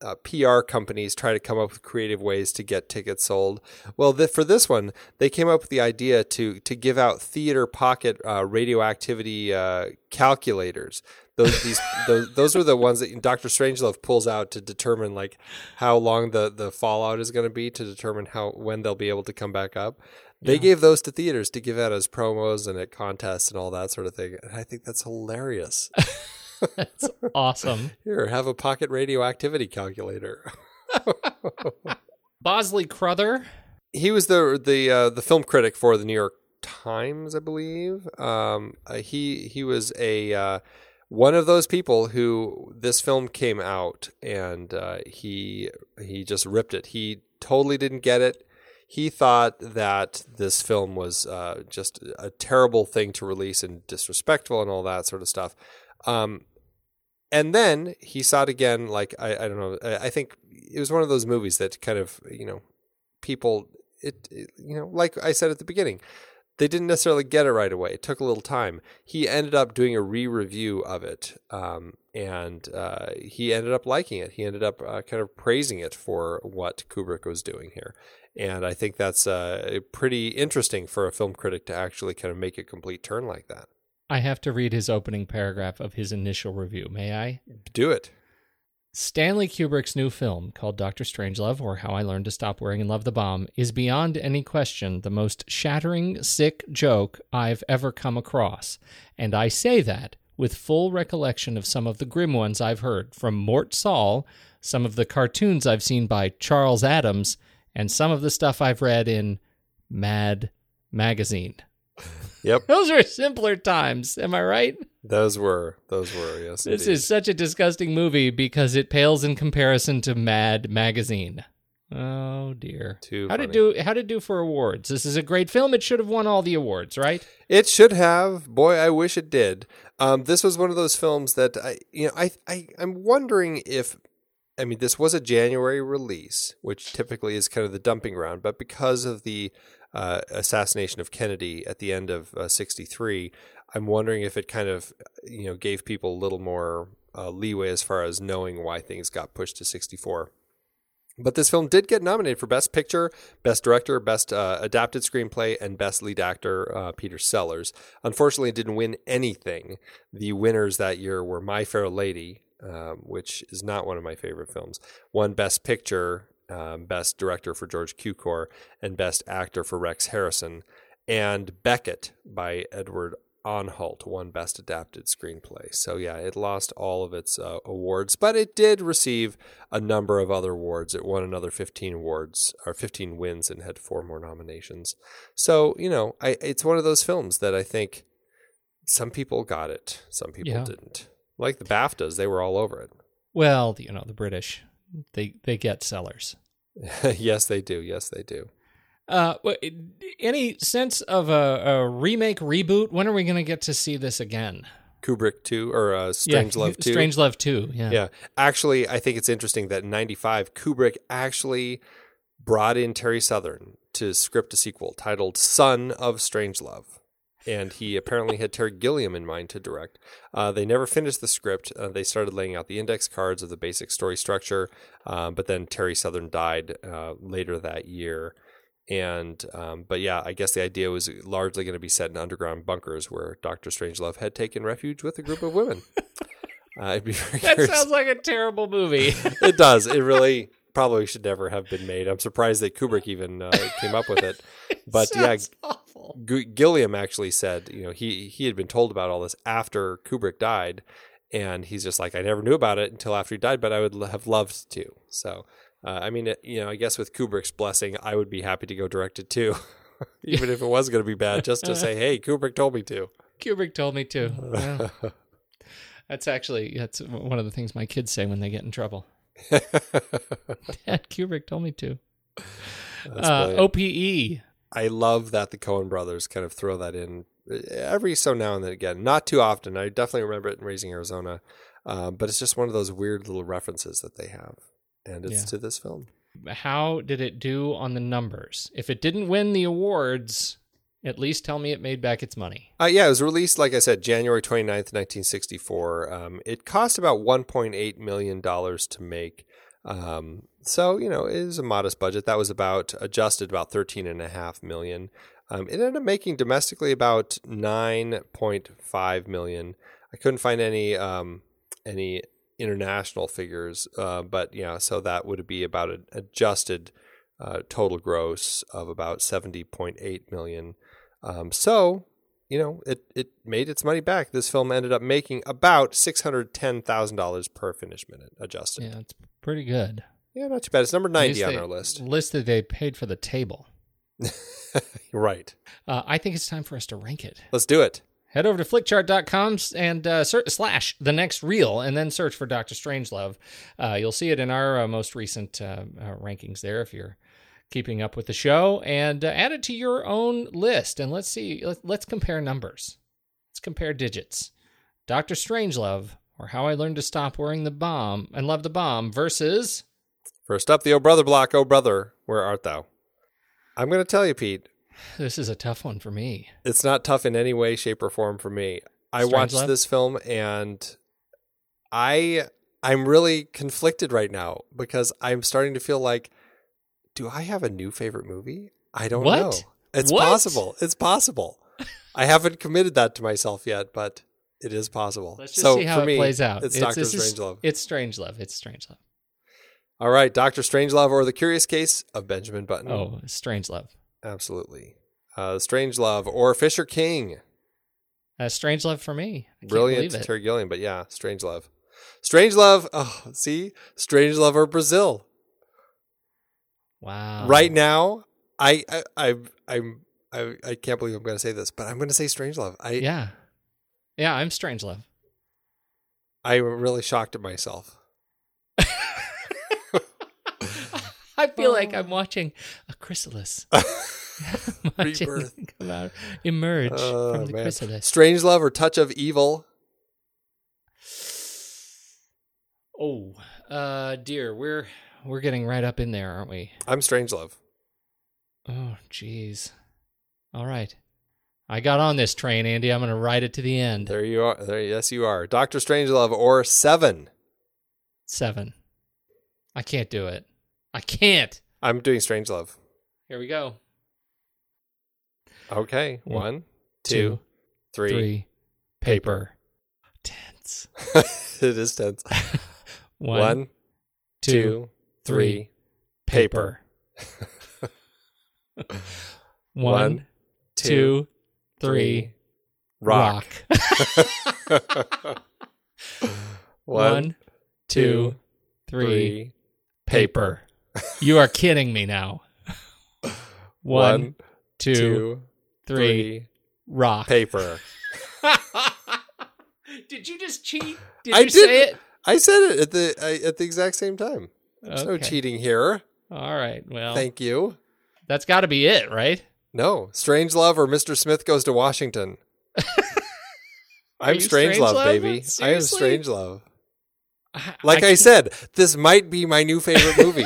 S2: uh, PR companies try to come up with creative ways to get tickets sold. Well, th- for this one, they came up with the idea to to give out theater pocket uh, radioactivity uh, calculators. Those these [LAUGHS] those, those are the ones that Doctor Strangelove pulls out to determine like how long the the fallout is going to be to determine how when they'll be able to come back up. They gave those to theaters to give out as promos and at contests and all that sort of thing. And I think that's hilarious. [LAUGHS] [LAUGHS]
S1: That's awesome.
S2: Here, have a pocket radioactivity calculator. [LAUGHS]
S1: Bosley Crowther.
S2: he was the the uh, the film critic for the New York Times, I believe. Um, uh, he he was a uh, one of those people who this film came out and uh, he he just ripped it. He totally didn't get it. He thought that this film was uh, just a terrible thing to release and disrespectful and all that sort of stuff. Um, and then he saw it again. Like I, I don't know. I, I think it was one of those movies that kind of you know people it, it you know like I said at the beginning they didn't necessarily get it right away. It took a little time. He ended up doing a re-review of it, um, and uh, he ended up liking it. He ended up uh, kind of praising it for what Kubrick was doing here, and I think that's uh, pretty interesting for a film critic to actually kind of make a complete turn like that.
S1: I have to read his opening paragraph of his initial review. May I?
S2: Do it.
S1: Stanley Kubrick's new film, called Doctor Strangelove or How I Learned to Stop Worrying and Love the Bomb, is beyond any question the most shattering, sick joke I've ever come across. And I say that with full recollection of some of the grim ones I've heard from Mort Sahl, some of the cartoons I've seen by Charles Addams, and some of the stuff I've read in Mad Magazine. [LAUGHS]
S2: Yep,
S1: Those were simpler times, am I right?
S2: those were those were yes.
S1: This
S2: indeed.
S1: is such a disgusting movie because it pales in comparison to Mad Magazine. Oh dear.
S2: Too
S1: how did
S2: funny.
S1: do how did do for awards? This is a great film. It should have won all the awards, right?
S2: It should have. Boy, I wish it did. Um, this was one of those films that I, you know, I, I, I'm wondering if, I mean, this was a January release, which typically is kind of the dumping ground, but because of the uh, assassination of Kennedy at the end of uh, '63, I'm wondering if it kind of, you know, gave people a little more uh, leeway as far as knowing why things got pushed to '64. But this film did get nominated for Best Picture, Best Director, Best uh, Adapted Screenplay, and Best Lead Actor, uh, Peter Sellers. Unfortunately, it didn't win anything. The winners that year were My Fair Lady, um, which is not one of my favorite films, won Best Picture, um, Best Director for George Cukor, and Best Actor for Rex Harrison. And Beckett by Edward Anhalt won Best Adapted Screenplay. So yeah, it lost all of its uh, awards, but it did receive a number of other awards. It won another 15 awards or 15 wins and had four more nominations. So you know, I, it's one of those films that I think some people got it, some people
S1: Yeah.
S2: didn't. Like the BAFTAs, they were all over it.
S1: Well, you know, the British. They they get sellers. [LAUGHS]
S2: yes, they do. Yes, they do.
S1: Uh, any sense of a, a remake reboot? When are we going to get to see this again?
S2: Kubrick too, or uh, Strange
S1: yeah,
S2: Love too.
S1: Strange Love too. Yeah.
S2: Yeah. Actually, I think it's interesting that in 95, Kubrick actually brought in Terry Southern to script a sequel titled Son of Strangelove. And he apparently had Terry Gilliam in mind to direct. Uh, they never finished the script. Uh, they started laying out the index cards of the basic story structure, uh, but then Terry Southern died uh, later that year. And um, but yeah, I guess the idea was largely going to be set in underground bunkers where Doctor Strangelove had taken refuge with a group of women. [LAUGHS] Uh, I'd be very
S1: That
S2: curious.
S1: sounds like a terrible movie. [LAUGHS]
S2: it does. It really probably should never have been made. I'm surprised that Kubrick even uh, came up with it. [LAUGHS] But yeah,
S1: awful.
S2: G- Gilliam actually said, you know, he he had been told about all this after Kubrick died, and he's just like, I never knew about it until after he died, but I would l- have loved to. So, uh, I mean, it, you know, I guess with Kubrick's blessing, I would be happy to go direct it too, [LAUGHS] even if it was going to be bad, just to say, hey, Kubrick told me to.
S1: Kubrick told me to. [LAUGHS] Yeah. That's actually that's one of the things my kids say when they get in trouble. [LAUGHS] Dad, Kubrick told me to. Uh. OPE.
S2: I love that the Coen brothers kind of throw that in every so now and then again. Not too often. I definitely remember it in Raising Arizona, um, but it's just one of those weird little references that they have, and it's
S1: Yeah.
S2: to this film.
S1: How did it do on the numbers? If it didn't win the awards, at least tell me it made back its money.
S2: Uh, yeah, it was released, like I said, January 29th, 1964. Um, it cost about $1.8 million to make. Um, so you know, it is a modest budget. That was about adjusted about thirteen and a half million. Um, it ended up making domestically about nine point five million. I couldn't find any um, any international figures, uh, but yeah, so that would be about an adjusted uh, total gross of about seventy point eight million. Um, so you know, it it made its money back. This film ended up making about six hundred ten thousand dollars per finished minute adjusted.
S1: Yeah, it's pretty good.
S2: Yeah, not too bad. It's number ninety on our list.
S1: List that they paid for the table. [LAUGHS]
S2: right.
S1: Uh, I think it's time for us to rank it.
S2: Let's do it.
S1: Head over to flickchart.com and uh, search, slash the next reel and then search for Doctor Strangelove. Uh, you'll see it in our uh, most recent uh, uh, rankings there if you're keeping up with the show and uh, add it to your own list. And let's see, let, let's compare numbers. Let's compare digits. Doctor Strangelove or How I Learned to Stop Wearing the Bomb and Love the Bomb versus.
S2: First up, the Oh Brother block. Oh Brother, where art thou? I'm going to tell you, Pete.
S1: This is a tough one for me.
S2: It's not tough in any way, shape, or form for me. I watched this film and I I'm really conflicted right now because I'm starting to feel like, do I have a new favorite movie? I don't
S1: What?
S2: know. It's
S1: What?
S2: possible. It's possible. [LAUGHS] I haven't committed that to myself yet, but it is possible.
S1: Let's just
S2: so
S1: see how
S2: for
S1: it
S2: me,
S1: plays out.
S2: It's, Doctor
S1: this is-
S2: Strangelove.
S1: It's Strangelove. It's Strangelove.
S2: All right, Doctor Strangelove or the Curious Case of Benjamin Button.
S1: Oh, Strangelove.
S2: absolutely. Uh, Strangelove or Fisher King.
S1: Uh, Strangelove for me. I
S2: Brilliant. Terry Gilliam, but yeah, Strange Love. Strange Love. Oh, see, Strange Love or Brazil.
S1: Wow.
S2: Right now, I, I, I, I'm, I, I can't believe I'm going to say this, but I'm going to say Strangelove. I,
S1: Yeah. Yeah, I'm Strangelove.
S2: I'm really shocked at myself. [LAUGHS]
S1: I feel like I'm watching a chrysalis. [LAUGHS] [LAUGHS]
S2: Rebirth.
S1: out, emerge
S2: Oh,
S1: from the
S2: man.
S1: chrysalis.
S2: Strangelove or Touch of Evil.
S1: Oh, uh, dear, we're we're getting right up in there, aren't we?
S2: I'm Strangelove.
S1: Oh, jeez. All right, I got on this train, Andy. I'm going to ride it to the end.
S2: There you are. There, yes, you are. Doctor Strangelove or Seven.
S1: Seven. I can't do it. I can't.
S2: I'm doing Strangelove.
S1: Here we go.
S2: Okay,
S1: One, Two,
S2: two, three.
S1: three. Paper. Tense. [LAUGHS]
S2: it is tense. [LAUGHS]
S1: One,
S2: One,
S1: two,
S2: two, three. Paper. [LAUGHS]
S1: One, two, three.
S2: Rock.
S1: Rock. [LAUGHS] One, two, three. Paper. [LAUGHS] You are kidding me now. One, two,
S2: two,
S1: three. Rock.
S2: Paper.
S1: Did you just cheat? Did
S2: I
S1: you
S2: didn't.
S1: it?
S2: I said it at the I, at the exact same time. There's no cheating here.
S1: All right. Well,
S2: Thank you.
S1: that's got to be it, right?
S2: No, Strange Love or Mr. Smith goes to Washington. [LAUGHS] I'm Strange
S1: Love,
S2: baby. I am Strange
S1: Love.
S2: Like I,
S1: can't-
S2: said, this might be my new favorite [LAUGHS] movie.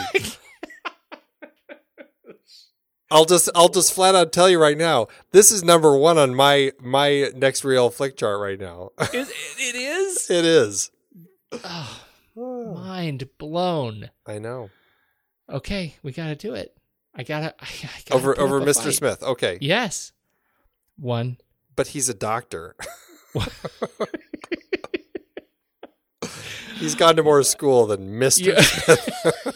S2: I'll just I'll just flat out tell you right now. This is number one on my my Next Reel flick chart right now.
S1: It, it is. [LAUGHS]
S2: it is.
S1: Oh, Hmm. mind blown.
S2: I know.
S1: Okay, we got to do it. I gotta. I, [LAUGHS] I gotta
S2: Over over Mr.
S1: fight.
S2: Smith. Okay.
S1: Yes. One.
S2: But he's a doctor. [LAUGHS] he's gone to more school than Mr.
S1: Yeah.
S2: Smith.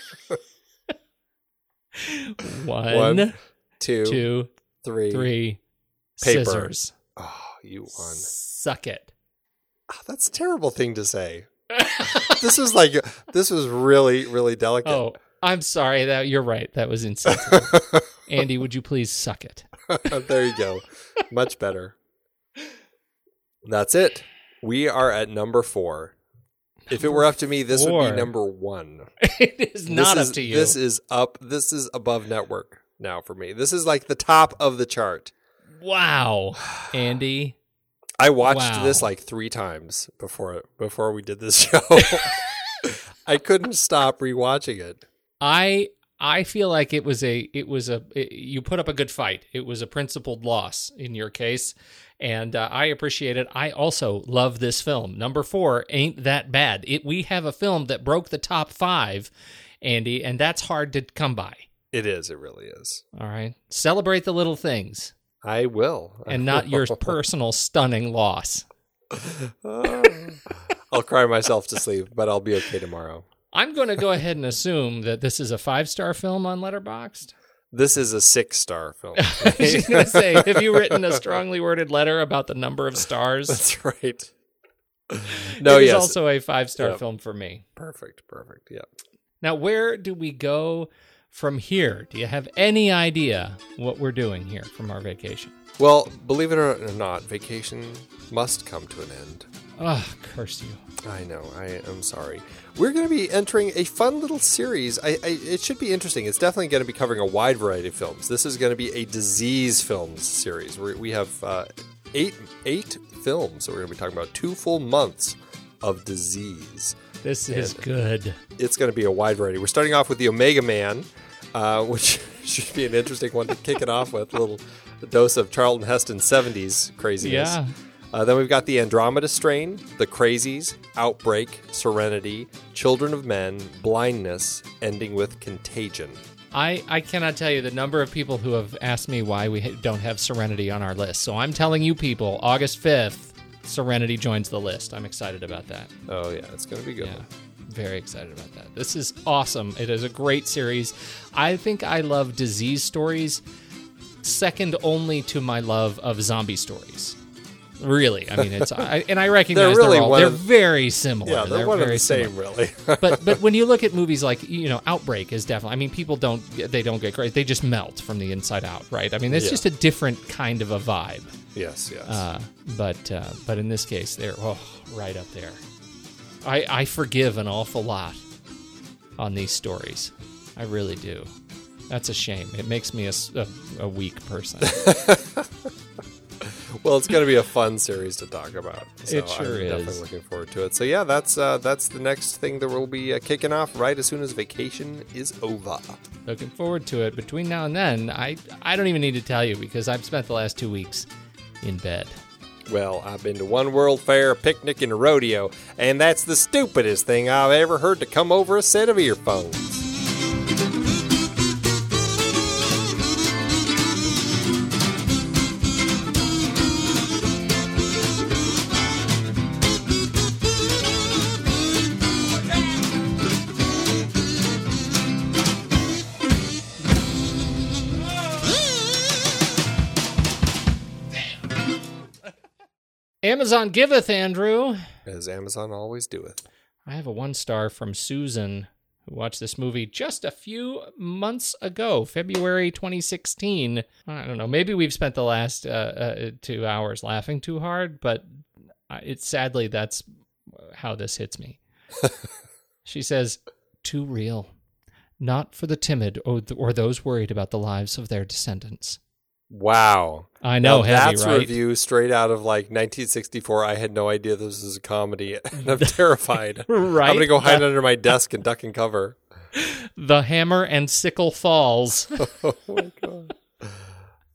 S2: [LAUGHS]
S1: One,
S2: One, two,
S1: two,
S2: three.
S1: three.
S2: Paper.
S1: Scissors.
S2: Oh, you won.
S1: Suck it.
S2: Oh, that's a terrible thing to say. [LAUGHS] this was like this was really really delicate.
S1: Oh, I'm sorry. That you're right. That was insensitive. [LAUGHS] Andy, would you please suck it? [LAUGHS]
S2: there you go. Much better. That's it. We are at number four. if it were up to me, this would be number one.
S1: it is not
S2: this
S1: up
S2: is,
S1: to you.
S2: This is up. This is above network now for me. This is like the top of the chart.
S1: wow, [SIGHS] Andy.
S2: I watched
S1: Wow.
S2: this like three times before before we did this [LAUGHS] show. I couldn't stop rewatching it.
S1: I I feel like it was a it was a it- you put up a good fight. It was a principled loss in your case, and uh, I appreciate it. I also love this film. Number four ain't that bad. It we have a film that broke the top five, Andy, and that's hard to come by.
S2: It is. It really is.
S1: All right. Celebrate the little things
S2: I will. [LAUGHS]
S1: and not your personal stunning loss. [LAUGHS]
S2: I'll cry myself to sleep, but I'll be okay tomorrow.
S1: I'm going to go ahead and assume that this is a five star film on Letterboxd.
S2: This is a six star film. [LAUGHS]
S1: I was going to say, have you written a strongly worded letter about the number of stars?
S2: That's right. No,
S1: it
S2: yes.
S1: also a five star
S2: Yep.
S1: film for me.
S2: perfect. Perfect. Yeah.
S1: Now, where do we go from here? Do you have any idea what we're doing here from our vacation?
S2: Well, believe it or not, vacation must come to an end.
S1: Oh, curse you.
S2: I know. I am sorry. We're going to be entering a fun little series. I, I, it should be interesting. It's definitely going to be covering a wide variety of films. This is going to be a disease films series. we we have uh, eight eight films that we're going to be talking about. Two full months of disease.
S1: This is good.
S2: It's going to be a wide variety. We're starting off with the Omega Man, uh, which [LAUGHS] should be an interesting one to kick it off with. A little dose of Charlton Heston 70s craziness.
S1: Yeah.
S2: Uh, then we've got the Andromeda Strain, The Crazies, Outbreak, Serenity, Children of Men, Blindness, ending with Contagion.
S1: I, I cannot tell you the number of people who have asked me why we don't have Serenity on our list. So I'm telling you people, August 5th, Serenity joins the list. I'm excited about that.
S2: Oh, yeah, it's going to be good.
S1: Yeah. Very excited about that. This is awesome. It is a great series. I think I love disease stories second only to my love of zombie stories. Really, I mean, it's I, and I [LAUGHS] recognize
S2: They're
S1: they're,
S2: really
S1: all they're
S2: of-
S1: very similar.
S2: Yeah, they're, one
S1: very
S2: the same,
S1: similar.
S2: really. [LAUGHS]
S1: but but when you look at movies like you know Outbreak is definitely. I mean, people don't they don't get great. They just melt from the inside out, right? I mean, it's
S2: Yeah.
S1: just a different kind of a vibe.
S2: yes, yes.
S1: Uh, but uh, but in this case, they're oh, right up there. I I forgive an awful lot on these stories. I really do. That's a shame. It makes me a weak person. [LAUGHS]
S2: well, it's going to be a fun series to talk about. So
S1: It sure
S2: I'm
S1: is.
S2: definitely looking forward to it. So, yeah, that's uh, that's the next thing that we'll be uh, kicking off right as soon as vacation is over.
S1: Looking forward to it. Between now and then, I I don't even need to tell you because I've spent the last two weeks in bed.
S2: Well, I've been to one World Fair, a picnic, and a rodeo, and that's the stupidest thing I've ever heard to come over a set of earphones.
S1: Amazon giveth, Andrew.
S2: As Amazon always doeth.
S1: I have a one star from Susan, who watched this movie just a few months ago, February 2016. I don't know. Maybe we've spent the last uh, uh, two hours laughing too hard, but it's sadly that's how this hits me. [LAUGHS] she says, "Too real, not for the timid or, or those worried about the lives of their descendants."
S2: Wow.
S1: I know,
S2: Now,
S1: heavy,
S2: that's
S1: right?
S2: a review straight out of like 1964. I had no idea this was a comedy, [LAUGHS] and I'm terrified. [LAUGHS]
S1: Right?
S2: I'm gonna go hide under my desk and duck and cover. [LAUGHS]
S1: The hammer and sickle falls.
S2: Oh my god!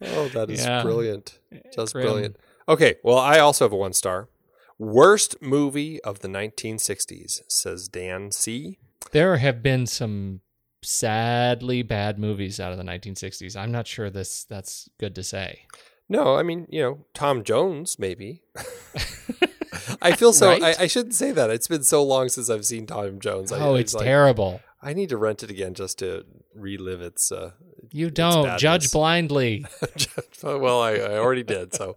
S2: Oh, that is
S1: Yeah.
S2: brilliant. Just
S1: Grim.
S2: brilliant. Okay, well, I also have a one star. Worst movie of the 1960s, says Dan C.
S1: There have been some sadly bad movies out of the 1960s. I'm not sure this that's good to say.
S2: No, I mean, you know, Tom Jones, maybe. [LAUGHS] I [LAUGHS] feel so.
S1: Right?
S2: I, I shouldn't say that. It's been so long since I've seen Tom Jones. I,
S1: oh, it's
S2: like,
S1: terrible.
S2: I need to rent it again just to relive its. Uh,
S1: You don't
S2: badness.
S1: judge blindly. [LAUGHS]
S2: well, I, I already did. So,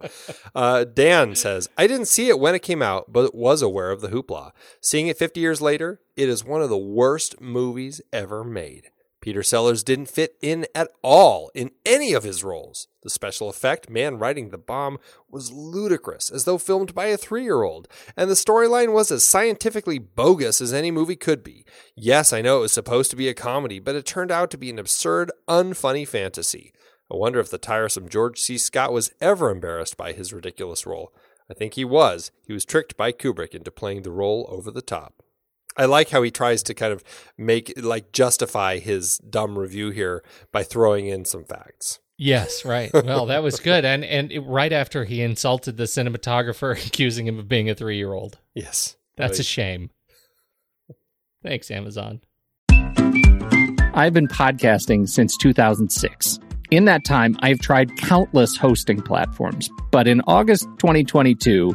S2: uh, Dan says, I didn't see it when it came out, but was aware of the hoopla. Seeing it 50 years later, it is one of the worst movies ever made. Peter Sellers didn't fit in at all in any of his roles. The special effect, man riding the bomb, was ludicrous, as though filmed by a three year old, and the storyline was as scientifically bogus as any movie could be. Yes, I know it was supposed to be a comedy, but it turned out to be an absurd, unfunny fantasy. I wonder if the tiresome George C. Scott was ever embarrassed by his ridiculous role. I think he was. He was tricked by Kubrick into playing the role over the top. I like how he tries to kind of make like justify his dumb review here by throwing in some facts.
S1: Yes, right. Well, that was good. And and it- right after he insulted the cinematographer, [LAUGHS] accusing him of being a three year old.
S2: Yes.
S1: That's a shame. Thanks, Amazon. I've been podcasting since 2006. In that time, I've tried countless hosting platforms, but in August 2022,